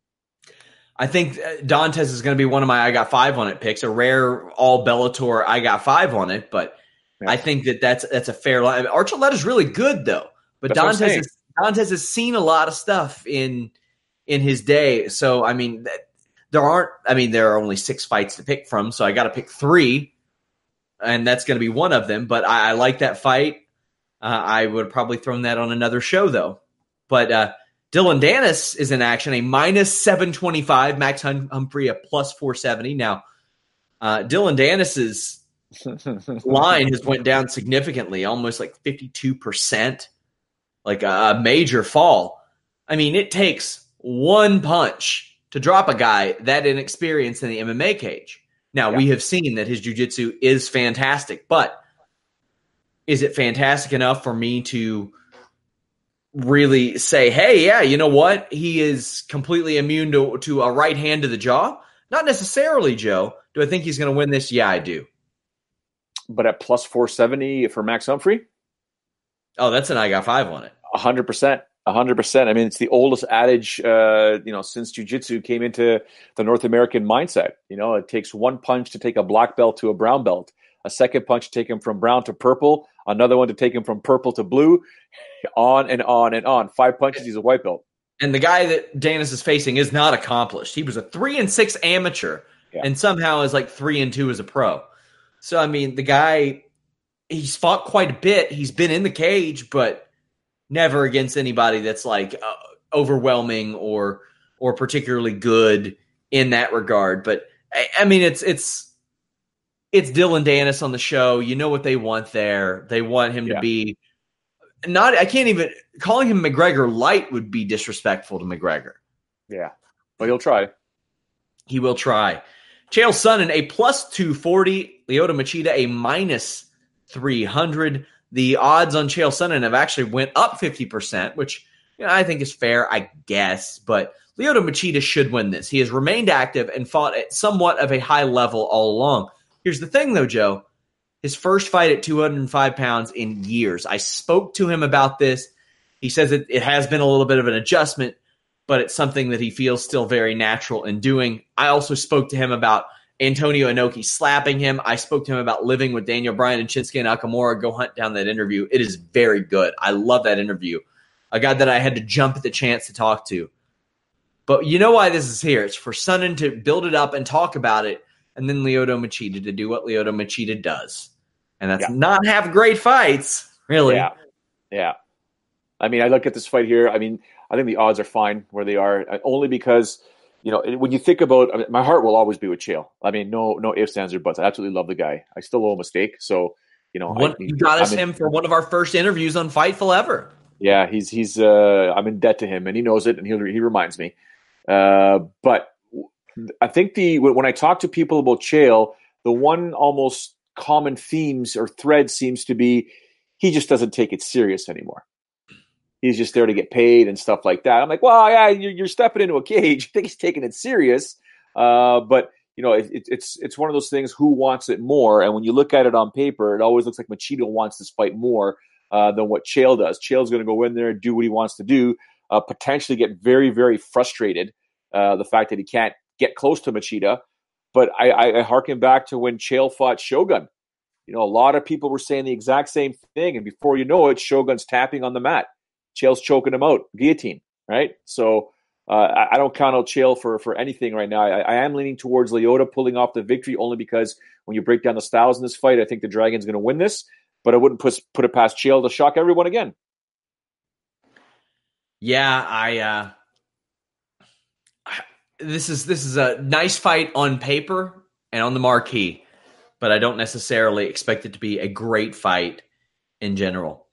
S1: I think Dantas is going to be one of my I got five on it picks. A rare all Bellator I got five on it, but. I think that that's that's a fair line. Archuleta is really good though, but Dantas is, Dantas has seen a lot of stuff in in his day. So I mean, there aren't. I mean, there are only six fights to pick from, so I got to pick three, and that's going to be one of them. But I, I like that fight. Uh, I would have probably thrown that on another show though. But uh, Dillon Danis is in action, a minus seven twenty five. Max Humphrey a plus four seventy. Now, uh, Dillon Danis's line has went down significantly, almost like fifty two percent like a, major fall. I mean, it takes one punch to drop a guy that inexperienced in the MMA cage. Now, yeah. we have seen that his jiu-jitsu is fantastic, but is it fantastic enough for me to really say, hey, yeah, you know what? He is completely immune to, to a right hand to the jaw? Not necessarily, Joe. Do I think he's going to win this? Yeah, I do.
S2: But at plus 470 for Max Humphrey?
S1: Oh, that's an I got five on it.
S2: A hundred percent. A hundred percent. I mean, it's the oldest adage, uh, you know, since jujitsu came into the North American mindset. You know, it takes one punch to take a black belt to a brown belt, a second punch to take him from brown to purple, another one to take him from purple to blue, on and on and on. Five punches, he's a white belt.
S1: And the guy that Danis is facing is not accomplished. He was a three and six amateur, yeah. and somehow is like three and two as a pro. So I mean, the guy he's fought quite a bit. He's been in the cage, but never against anybody that's like uh, overwhelming or or particularly good in that regard. But I, I, mean, it's it's it's Dillon Danis on the show. You know what they want there. They want him yeah. to be not. I can't even calling him McGregor light would be disrespectful to McGregor.
S2: Yeah, but he'll try.
S1: He will try. Chael Sonnen a plus two forty. Lyoto Machida a minus 300. The odds on Chael Sonnen have actually went up 50%, which you know, I think is fair, I guess. But Lyoto Machida should win this. He has remained active and fought at somewhat of a high level all along. Here's the thing, though, Joe. His first fight at 205 pounds in years. I spoke to him about this. He says it, it has been a little bit of an adjustment, but it's something that he feels still very natural in doing. I also spoke to him about Antonio Inoki slapping him. I spoke to him about living with Daniel Bryan and Shinsuke Nakamura. Go hunt down that interview. It is very good. I love that interview. A guy that I had to jump at the chance to talk to. But you know why this is here? It's for Sonnen to build it up and talk about it, and then Lyoto Machida to do what Lyoto Machida does. And that's yeah. not have great fights, really.
S2: Yeah. Yeah. I mean, I look at this fight here. I mean, I think the odds are fine where they are, uh, only because – you know, when you think about, I mean, my heart will always be with Chael. I mean, no, no ifs, ands, or buts. I absolutely love the guy. I still owe him a mistake. So, you know,
S1: I, you got us him for one of our first interviews on Fightful ever.
S2: Yeah, he's he's. uh I'm in debt to him, and he knows it, and he he reminds me. Uh, but I think the when I talk to people about Chael, the one almost common themes or thread seems to be he just doesn't take it serious anymore he's just there to get paid and stuff like that. I'm like, well, yeah, you're, you're stepping into a cage. I think he's taking it serious, uh, but you know, it, it, it's it's one of those things. Who wants it more? And when you look at it on paper, it always looks like Machida wants this fight more uh, than what Chael does. Chael's going to go in there and do what he wants to do. Uh, potentially get very very frustrated. Uh, the fact that he can't get close to Machida. But I, I, I harken back to when Chael fought Shogun. You know, a lot of people were saying the exact same thing, and before you know it, Shogun's tapping on the mat. Chael's choking him out, guillotine, right? So uh, I, I, don't count out Chael for for anything right now. I, I, am leaning towards Lyoto pulling off the victory only because when you break down the styles in this fight, I think the Dragon's going to win this. But I wouldn't put put it past Chael to shock everyone again.
S1: Yeah, I. Uh, this is this is a nice fight on paper and on the marquee, but I don't necessarily expect it to be a great fight in general.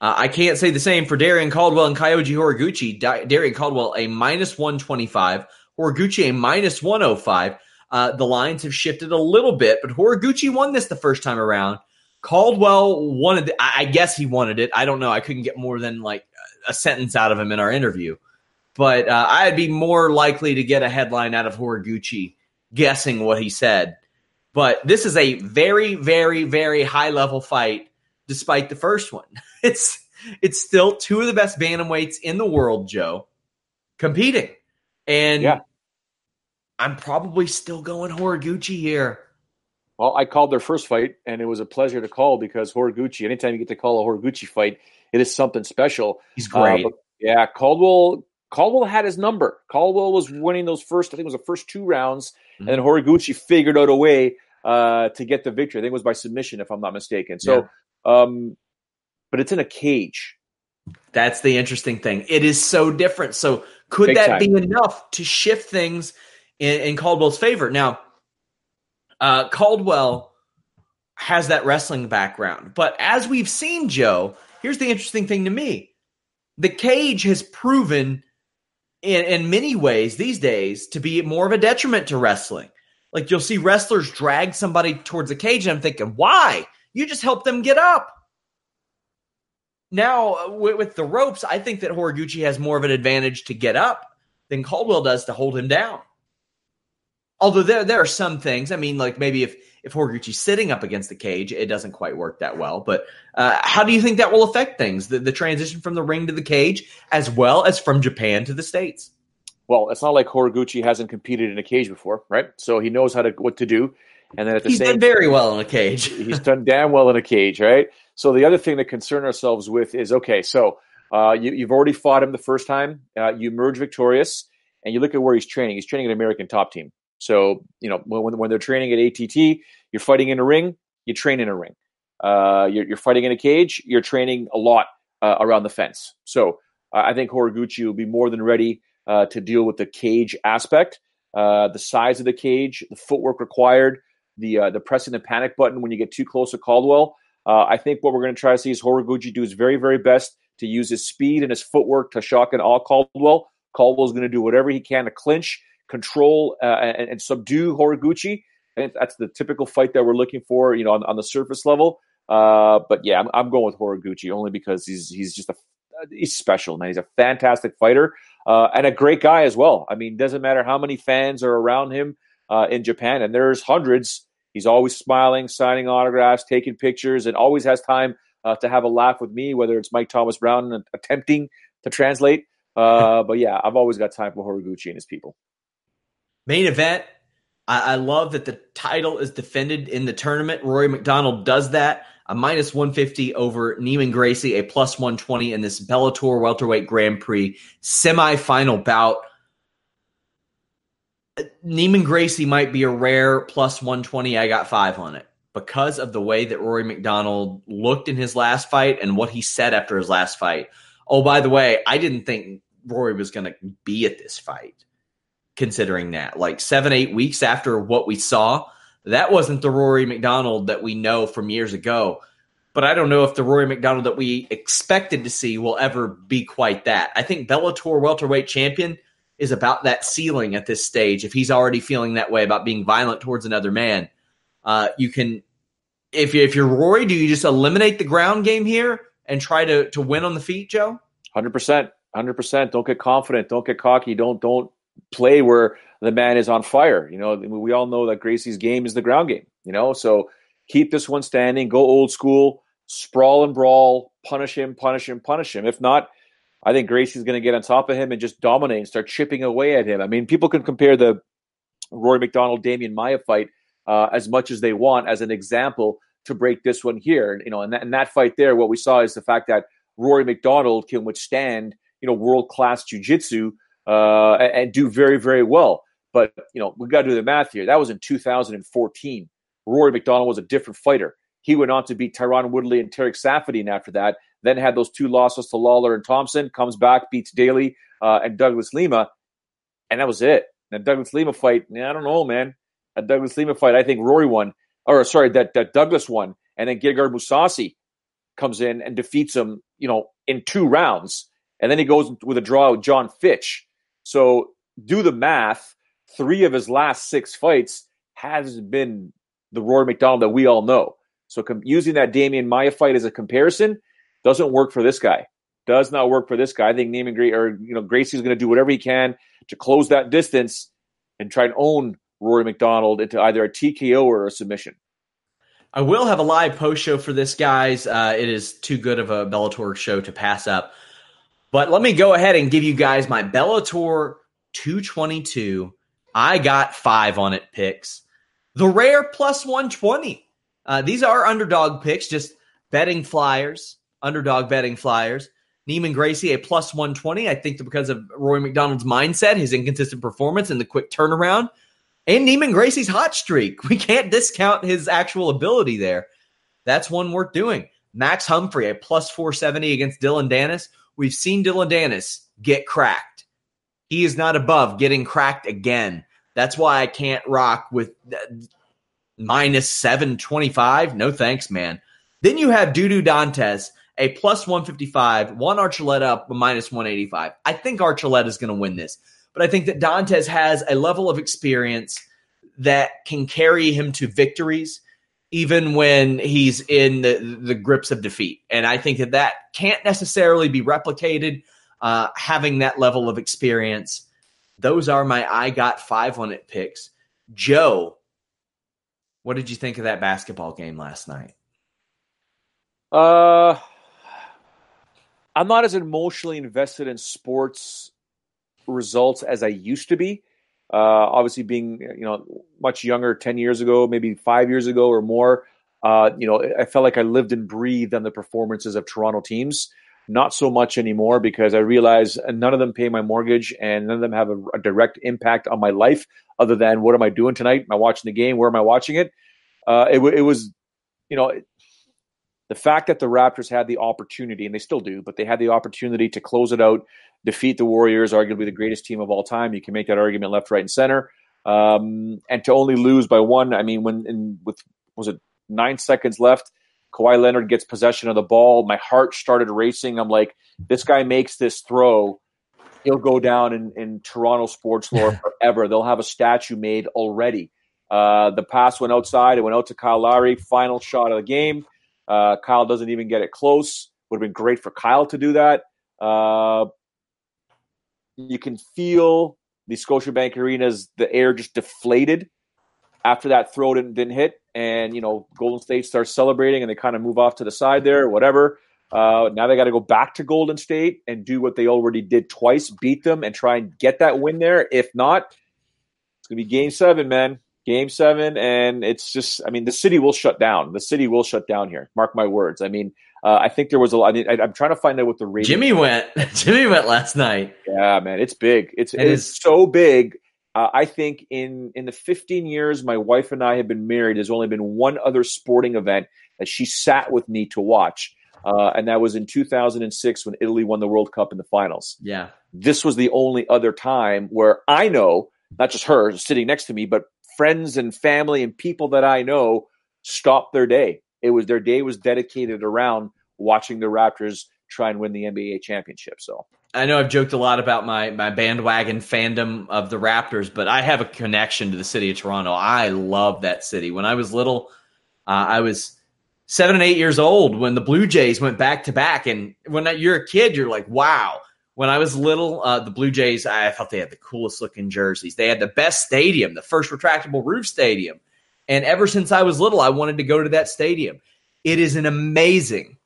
S1: Uh, I can't say the same for Darrion Caldwell and Kyoji Horiguchi. Di- Darrion Caldwell a minus 125, Horiguchi a minus 105. Uh, the lines have shifted a little bit, but Horiguchi won this the first time around. Caldwell wanted, I, I guess he wanted it. I don't know. I couldn't get more than like a sentence out of him in our interview. But uh, I'd be more likely to get a headline out of Horiguchi guessing what he said. But this is a very, very, very high level fight, despite the first one. It's it's still two of the best bantamweights in the world, Joe, competing. And yeah. I'm probably still going Horiguchi here.
S2: Well, I called their first fight, and it was a pleasure to call because Horiguchi. Anytime you get to call a Horiguchi fight, it is something special.
S1: He's great. Uh,
S2: yeah, Caldwell. Caldwell had his number. Caldwell was winning those first. I think it was the first two rounds, mm-hmm. and then Horiguchi figured out a way uh, to get the victory. I think it was by submission, if I'm not mistaken. So. Um, but it's in a cage.
S1: That's the interesting thing. It is so different. So, could Big that time. be enough to shift things in, in Caldwell's favor? Now, uh, Caldwell has that wrestling background, but as we've seen, Joe, here's the interesting thing to me: the cage has proven, in in many ways these days, to be more of a detriment to wrestling. Like you'll see wrestlers drag somebody towards the cage, and I'm thinking, why? You just help them get up. Now, uh, with, the ropes, I think that Horiguchi has more of an advantage to get up than Caldwell does to hold him down. Although there there are some things. I mean, like maybe if if Horiguchi's sitting up against the cage, it doesn't quite work that well. But uh, how do you think that will affect things? The, the transition from the ring to the cage, as well as from Japan to the states.
S2: Well, it's not like Horiguchi hasn't competed in a cage before, right? So he knows how to what to do. And then at the
S1: he's
S2: same,
S1: done very well in a cage.
S2: he's done damn well in a cage, right? So the other thing to concern ourselves with is okay. So uh, you, have already fought him the first time. Uh, you emerge victorious, and you look at where he's training. He's training an American top team. So you know when when they're training at ATT, you're fighting in a ring. You train in a ring. Uh, you're, you're, fighting in a cage. You're training a lot uh, around the fence. So uh, I think Horiguchi will be more than ready uh, to deal with the cage aspect, uh, the size of the cage, the footwork required, the uh, the pressing the panic button when you get too close to Caldwell. I think what we're going to try to see is Horiguchi do his very very best to use his speed and his footwork to shock and awe Caldwell. Caldwell's going to do whatever he can to clinch control uh, and, and, subdue Horiguchi. And that's the typical fight that we're looking for, you know, on, on the surface level. Uh, but yeah, I'm, I'm, going with Horiguchi only because he's he's just a he's special, man. He's a fantastic fighter uh, and a great guy as well. I mean, doesn't matter how many fans are around him uh, in Japan, and there's hundreds. He's always smiling, signing autographs, taking pictures, and always has time uh, to have a laugh with me, whether it's Mike Thomas Brown attempting to translate. Uh, but yeah, I've always got time for Horiguchi and his people.
S1: Main event. I, I love that the title is defended in the tournament. Rory MacDonald does that. A minus 150 over Neiman Gracie, a plus 120 in this Bellator welterweight Grand Prix semifinal bout. Neiman Gracie might be a rare plus 120. I got five on it because of the way that Rory MacDonald looked in his last fight and what he said after his last fight. Oh, by the way, I didn't think Rory was going to be at this fight considering that. Like seven, eight weeks after what we saw, that wasn't the Rory MacDonald that we know from years ago. But I don't know if the Rory MacDonald that we expected to see will ever be quite that. I think Bellator welterweight champion is about that ceiling at this stage. If he's already feeling that way about being violent towards another man, uh, you can. If if you're Rory, do you just eliminate the ground game here and try to to win on the feet, Joe?
S2: Hundred percent, hundred percent. Don't get confident. Don't get cocky. Don't don't play where the man is on fire. You know, we all know that Gracie's game is the ground game, you know, so keep this one standing, go old school, sprawl and brawl, punish him, punish him, punish him. If not, I think Gracie's going to get on top of him and just dominate and start chipping away at him. I mean, people can compare the Rory MacDonald Demian Maia fight uh, as much as they want as an example to break this one here. You know, and that, that fight there, what we saw is the fact that Rory MacDonald can withstand, you know, world class jujitsu uh, and, and do very, very well. But you know, we got to do the math here. That was in 2014. Rory MacDonald was a different fighter. He went on to beat Tyron Woodley and Tarec Saffiedine after that. Then had those two losses to Lawler and Thompson. Comes back, beats Daley uh, and Douglas Lima, and that was it. That Douglas Lima fight, I don't know, man. That Douglas Lima fight, I think Rory won, or sorry, that that Douglas won, and then Gegard Mousasi comes in and defeats him, you know, in two rounds, and then he goes with a draw with Jon Fitch. So do the math. Three of his last six fights has been the Rory MacDonald that we all know. So com- using that Demian Maia fight as a comparison doesn't work for this guy. Does not work for this guy. I think Neiman Gray or you know Gracie's going to do whatever he can to close that distance and try and own Rory MacDonald into either a TKO or a submission.
S1: I will have a live post show for this, guys. Uh, it is too good of a Bellator show to pass up. But let me go ahead and give you guys my Bellator 222. I got five on it picks. The rare plus 120. Uh, these are underdog picks, just betting flyers, underdog betting flyers. Neiman Gracie, a plus 120. I think because of Rory MacDonald's mindset, his inconsistent performance, and the quick turnaround, and Neiman Gracie's hot streak. We can't discount his actual ability there. That's one worth doing. Max Humphrey, a plus 470 against Dillon Danis. We've seen Dillon Danis get cracked. He is not above getting cracked again. That's why I can't rock with uh, minus 725. No thanks, man. Then you have Dudu Dantas a plus 155, Juan Archuleta up a minus 185. I think Archuleta is going to win this, but I think that Dantas has a level of experience that can carry him to victories even when he's in the, the grips of defeat. And I think that that can't necessarily be replicated, uh, having that level of experience. Those are my I got five on it picks. Joe, what did you think of that basketball game last night?
S2: Uh, I'm not as emotionally invested in sports results as I used to be. Uh, obviously, being you know much younger, ten years ago, maybe five years ago or more, uh, you know, I felt like I lived and breathed on the performances of Toronto teams. Not so much anymore because I realize none of them pay my mortgage and none of them have a, a direct impact on my life. Other than what am I doing tonight? Am I watching the game? Where am I watching it? Uh, it, it was, you know, the fact that the Raptors had the opportunity, and they still do, but they had the opportunity to close it out, defeat the Warriors, arguably the greatest team of all time. You can make that argument left, right, and center. Um, and to only lose by one, I mean, when in, with was it nine seconds left, Kawhi Leonard gets possession of the ball. My heart started racing. I'm like, this guy makes this throw. He'll go down in, in Toronto sports lore forever. They'll have a statue made already. Uh, the pass went outside. It went out to Kyle Lowry. Final shot of the game. Uh, Kyle doesn't even get it close. Would have been great for Kyle to do that. Uh, you can feel the Scotiabank Arena's the air just deflated after that throw didn't, didn't hit, and you know Golden State starts celebrating, and they kind of move off to the side there, whatever. Uh, now they got to go back to Golden State and do what they already did twice, beat them, and try and get that win there. If not, it's gonna be Game Seven, man game seven, and it's just, I mean, the city will shut down. The city will shut down here. Mark my words. I mean, uh, I think there was a lot. I mean, I, am trying to find out what the rating.
S1: Jimmy went. Jimmy went last night.
S2: Yeah, man, it's big. It's it, it is, is so big. Uh, I think in in the 15 years my wife and I have been married, there's only been one other sporting event that she sat with me to watch, uh, and that was in 2006 when Italy won the World Cup in the finals.
S1: Yeah,
S2: this was the only other time where I know, not just her sitting next to me, but friends and family and people that I know stopped their day. It was their day was dedicated around watching the Raptors try and win the NBA championship. So
S1: I know I've joked a lot about my my bandwagon fandom of the Raptors, but I have a connection to the city of Toronto. I love that city. When I was little, uh, I was seven and eight years old when the Blue Jays went back to back, and when you're a kid, you're like, wow when I was little, uh, the Blue Jays, I thought they had the coolest looking jerseys. They had the best stadium, the first retractable roof stadium. And ever since I was little, I wanted to go to that stadium. It is an amazing,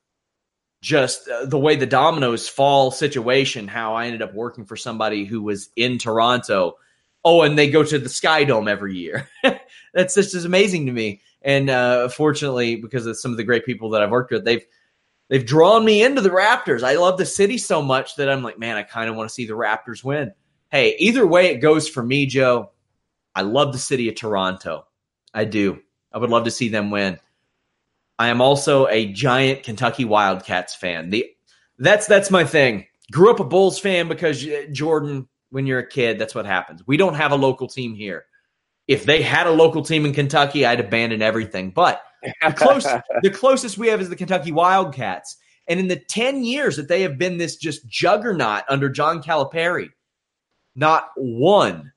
S1: just uh, the way the dominoes fall situation, how I ended up working for somebody who was in Toronto. Oh, and they go to the Sky Dome every year. That's just as amazing to me. And uh, fortunately, because of some of the great people that I've worked with, they've they've drawn me into the Raptors. I love the city so much that I'm like, man, I kind of want to see the Raptors win. hey, either way it goes for me, Joe, I love the city of Toronto. I do. I would love to see them win. I am also a giant Kentucky Wildcats fan. The that's that's my thing. Grew up a Bulls fan because uh, Jordan, when you're a kid, that's what happens. We don't have a local team here. If they had a local team in Kentucky, I'd abandon everything. But the, close, the closest we have is the Kentucky Wildcats. And in the 10 years that they have been this just juggernaut under John Calipari, not one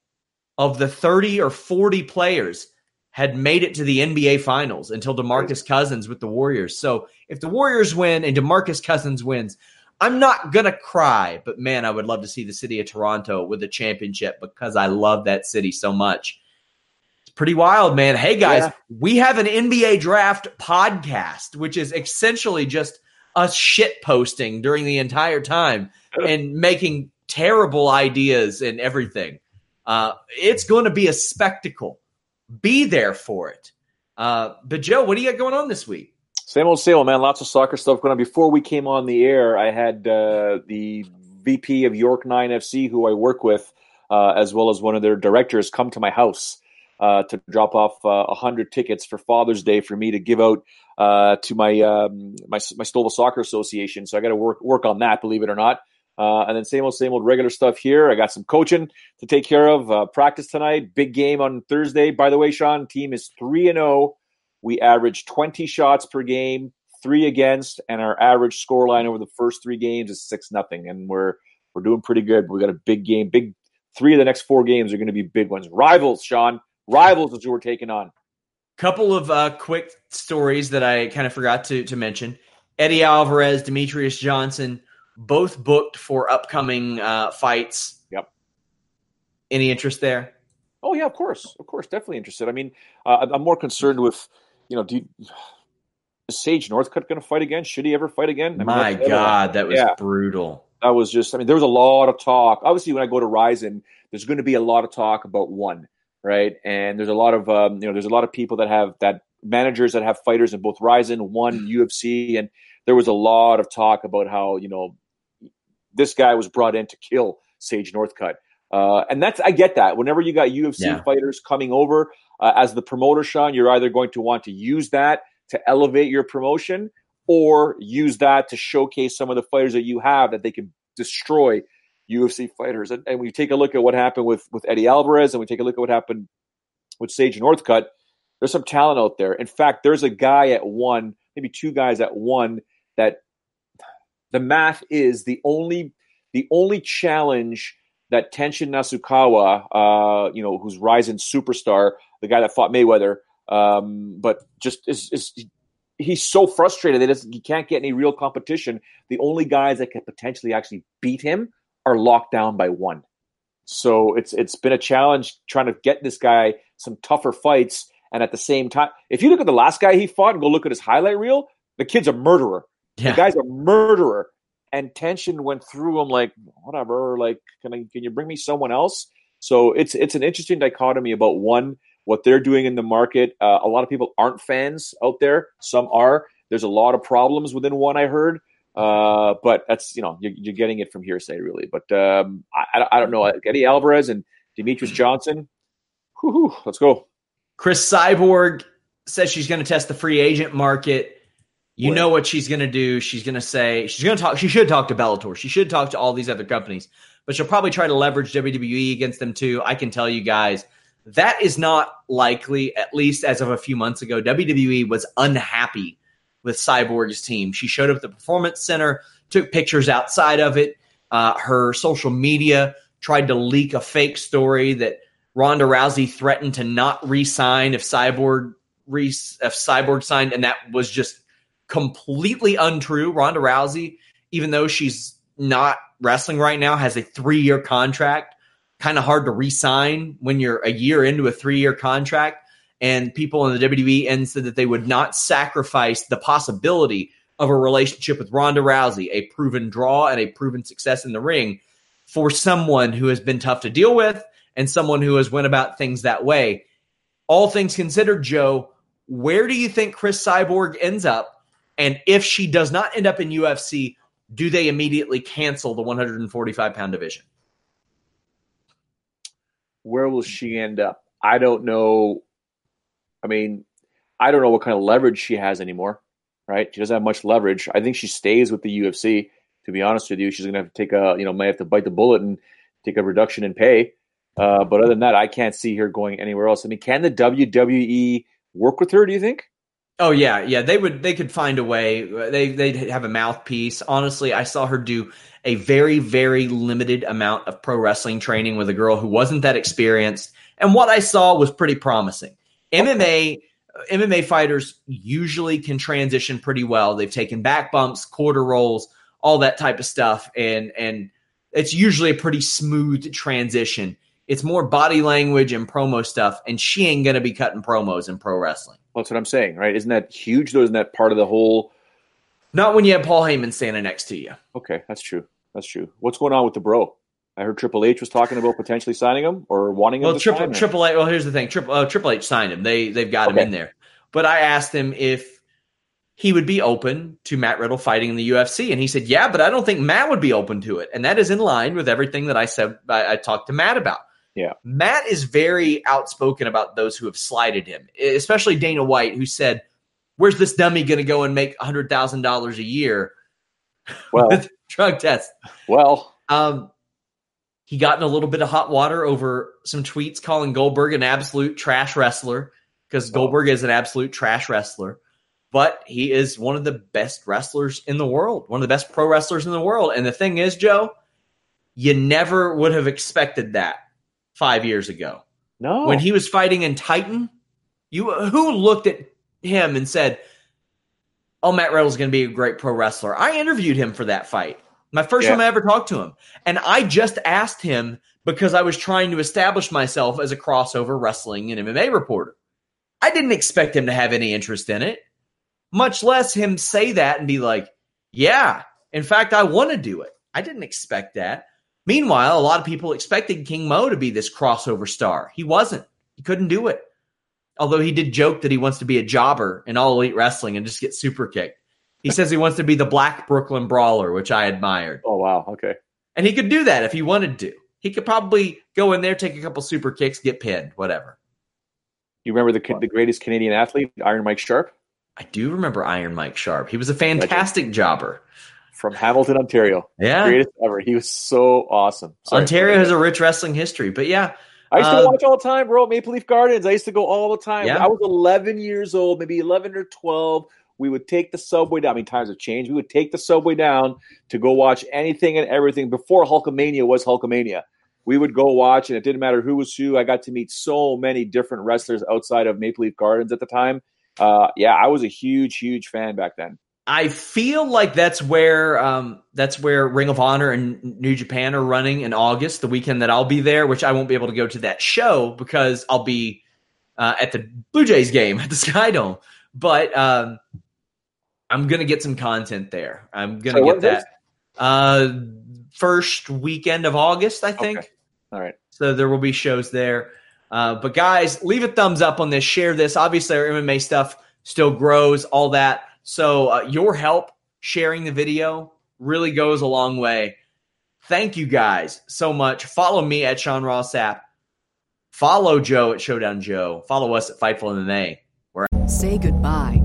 S1: of the 30 or 40 players had made it to the NBA finals until DeMarcus Cousins with the Warriors. So if the Warriors win and DeMarcus Cousins wins, I'm not going to cry, but man, I would love to see the city of Toronto with a championship because I love that city so much. Pretty wild, man. Hey, guys, yeah. we have an NBA draft podcast, which is essentially just us shit posting during the entire time and making terrible ideas and everything. Uh, it's going to be a spectacle. Be there for it. Uh, but Joe, what do you got going on this week?
S2: Same old, same old, man. Lots of soccer stuff going on. Before we came on the air, I had uh, the VP of York Nine FC, who I work with, uh, as well as one of their directors, come to my house uh, to drop off uh, a hundred tickets for Father's Day for me to give out uh, to my um, my my Soccer Association. So I got to work work on that, believe it or not. Uh, and then same old, same old regular stuff here. I got some coaching to take care of. Uh, practice tonight. Big game on Thursday. By the way, Sean, team is three and zero. Oh. We average twenty shots per game, three against, and our average score line over the first three games is six nothing. And we're we're doing pretty good. We got a big game. Big three of the next four games are going to be big ones. Rivals, Sean. Rivals that you we're taking on.
S1: Couple of uh, quick stories that I kind of forgot to to mention. Eddie Alvarez, Demetrious Johnson both booked for upcoming uh, fights.
S2: Yep.
S1: Any interest there?
S2: Oh yeah, of course, of course, definitely interested. I mean, uh, I'm more concerned with, you know, do you, is Sage Northcutt going to fight again? Should he ever fight again? I
S1: mean, My God, that was yeah. brutal.
S2: That was just. I mean, there was a lot of talk. Obviously, when I go to Rizin, there's going to be a lot of talk about one, right? And there's a lot of, um, you know, there's a lot of people that have that managers that have fighters in both Rizin, one UFC, and there was a lot of talk about how you know this guy was brought in to kill Sage Northcutt. Uh, and that's I get that. Whenever you got UFC yeah. fighters coming over uh, as the promoter, Sean, you're either going to want to use that to elevate your promotion, or use that to showcase some of the fighters that you have that they can destroy UFC fighters. And, and we take a look at what happened with with Eddie Alvarez, and we take a look at what happened with Sage Northcutt. There's some talent out there. In fact, there's a guy at one, maybe two guys at one that the math is the only the only challenge that Tenshin Nasukawa, uh, you know, who's rising superstar, the guy that fought Mayweather, um, but just is, is he's so frustrated that he can't get any real competition. The only guys that can potentially actually beat him are locked down by one. So it's it's been a challenge trying to get this guy some tougher fights. And at the same time, if you look at the last guy he fought and go look at his highlight reel, the kid's a murderer. Yeah. The guy's a murderer. And Tenshin went through him like, whatever, like, can I can you bring me someone else? So it's it's an interesting dichotomy about one, what they're doing in the market. Uh, a lot of people aren't fans out there. Some are. There's a lot of problems within one I heard. Uh, but that's you know you're, you're, getting it from hearsay really. But um, I, I don't know Eddie Alvarez and Demetrious Johnson. Whew, let's go.
S1: Cris Cyborg says she's going to test the free agent market. You know what she's going to do. She's going to say, she's going to talk, she should talk to Bellator. She should talk to all these other companies, but she'll probably try to leverage WWE against them too. I can tell you guys, that is not likely, at least as of a few months ago. WWE was unhappy with Cyborg's team. She showed up at the Performance Center, took pictures outside of it. Uh, her social media tried to leak a fake story that Ronda Rousey threatened to not re-sign if Cyborg re- if Cyborg signed, and that was just completely untrue. Ronda Rousey, even though she's not wrestling right now, has a three year contract. Kind of hard to re sign when you're a year into a three year contract. And people in the WWE and said that they would not sacrifice the possibility of a relationship with Ronda Rousey, a proven draw and a proven success in the ring, for someone who has been tough to deal with and someone who has went about things that way. All things considered, Joe, where do you think Cris Cyborg ends up and if she does not end up in UFC, do they immediately cancel the 145 pound division?
S2: where will she end up? I don't know. I mean, I don't know what kind of leverage she has anymore, right? She doesn't have much leverage. I think she stays with the UFC. To be honest with you, she's going to have to take a, you know, might have to bite the bullet and take a reduction in pay. Uh, but other than that, I can't see her going anywhere else. I mean, can the WWE work with her? Do you think?
S1: Oh yeah, yeah. They would. They could find a way. They they'd have a mouthpiece. Honestly, I saw her do a very very limited amount of pro wrestling training with a girl who wasn't that experienced, and what I saw was pretty promising. MMA MMA fighters usually can transition pretty well. They've taken back bumps, quarter rolls, all that type of stuff, and and it's usually a pretty smooth transition. It's more body language and promo stuff, and she ain't gonna be cutting promos in pro wrestling.
S2: Well, that's what I'm saying, right? Isn't that huge though? Isn't that part of the whole?
S1: Not when you have Paul Heyman standing next to you.
S2: Okay, that's true. That's true. What's going on with the bro? I heard Triple H was talking about potentially signing him or wanting him.
S1: Well, Triple Triple H. Well, here's the thing. Triple uh, Triple H signed him. They they've got okay. him in there. But I asked him if he would be open to Matt Riddle fighting in the UFC, and he said, "Yeah, but I don't think Matt would be open to it." And that is in line with everything that I said. I, I talked to Matt about.
S2: Yeah.
S1: Matt is very outspoken about those who have slighted him, especially Dana White, who said, Where's this dummy going to go and make $100,000 a year
S2: well,
S1: with drug tests?
S2: Well,
S1: um, he got in a little bit of hot water over some tweets calling Goldberg an absolute trash wrestler because Goldberg is an absolute trash wrestler. But he is one of the best wrestlers in the world, one of the best pro wrestlers in the world. And the thing is, Joe, you never would have expected that five years ago.
S2: No.
S1: When he was fighting in Titan, you who looked at him and said, Oh, Matt Riddle's going to be a great pro wrestler. I interviewed him for that fight. My first yeah. time I ever talked to him. And I just asked him because I was trying to establish myself as a crossover wrestling and MMA reporter. I didn't expect him to have any interest in it, much less him say that and be like, yeah, in fact, I want to do it. I didn't expect that. Meanwhile, a lot of people expected King Mo to be this crossover star. He wasn't. He couldn't do it. Although he did joke that he wants to be a jobber in all elite wrestling and just get super kicked. He says he wants to be the black Brooklyn brawler, which I admired.
S2: Oh wow, okay.
S1: And he could do that if he wanted to. He could probably go in there, take a couple super kicks, get pinned, whatever.
S2: You remember the the greatest Canadian athlete, Iron Mike Sharpe?
S1: I do remember Iron Mike Sharpe. He was a fantastic Legend. jobber
S2: from Hamilton, Ontario.
S1: Yeah,
S2: greatest ever. He was so awesome.
S1: Sorry, Ontario has a rich wrestling history, but yeah.
S2: I used to um, watch all the time, bro. Maple Leaf Gardens. I used to go all the time. Yeah. I was 11 years old, maybe 11 or 12. We would take the subway down. I mean, times have changed. We would take the subway down to go watch anything and everything before Hulkamania was Hulkamania. We would go watch, and it didn't matter who was who. I got to meet so many different wrestlers outside of Maple Leaf Gardens at the time. Uh, yeah, I was a huge, huge fan back then.
S1: I feel like that's where um, that's where Ring of Honor and New Japan are running in August, the weekend that I'll be there, which I won't be able to go to that show because I'll be uh, at the Blue Jays game at the Skydome. But um, I'm gonna get some content there. I'm gonna so get that uh, first weekend of August, I think. Okay.
S2: All right.
S1: So there will be shows there. Uh, but guys, leave a thumbs up on this. Share this. Obviously, our MMA stuff still grows. All that so uh, your help sharing the video really goes a long way. Thank you guys so much. Follow me at Sean Ross Sapp. Follow Joe at Showdown Joe. Follow us at Fightful MMA.
S3: Say goodbye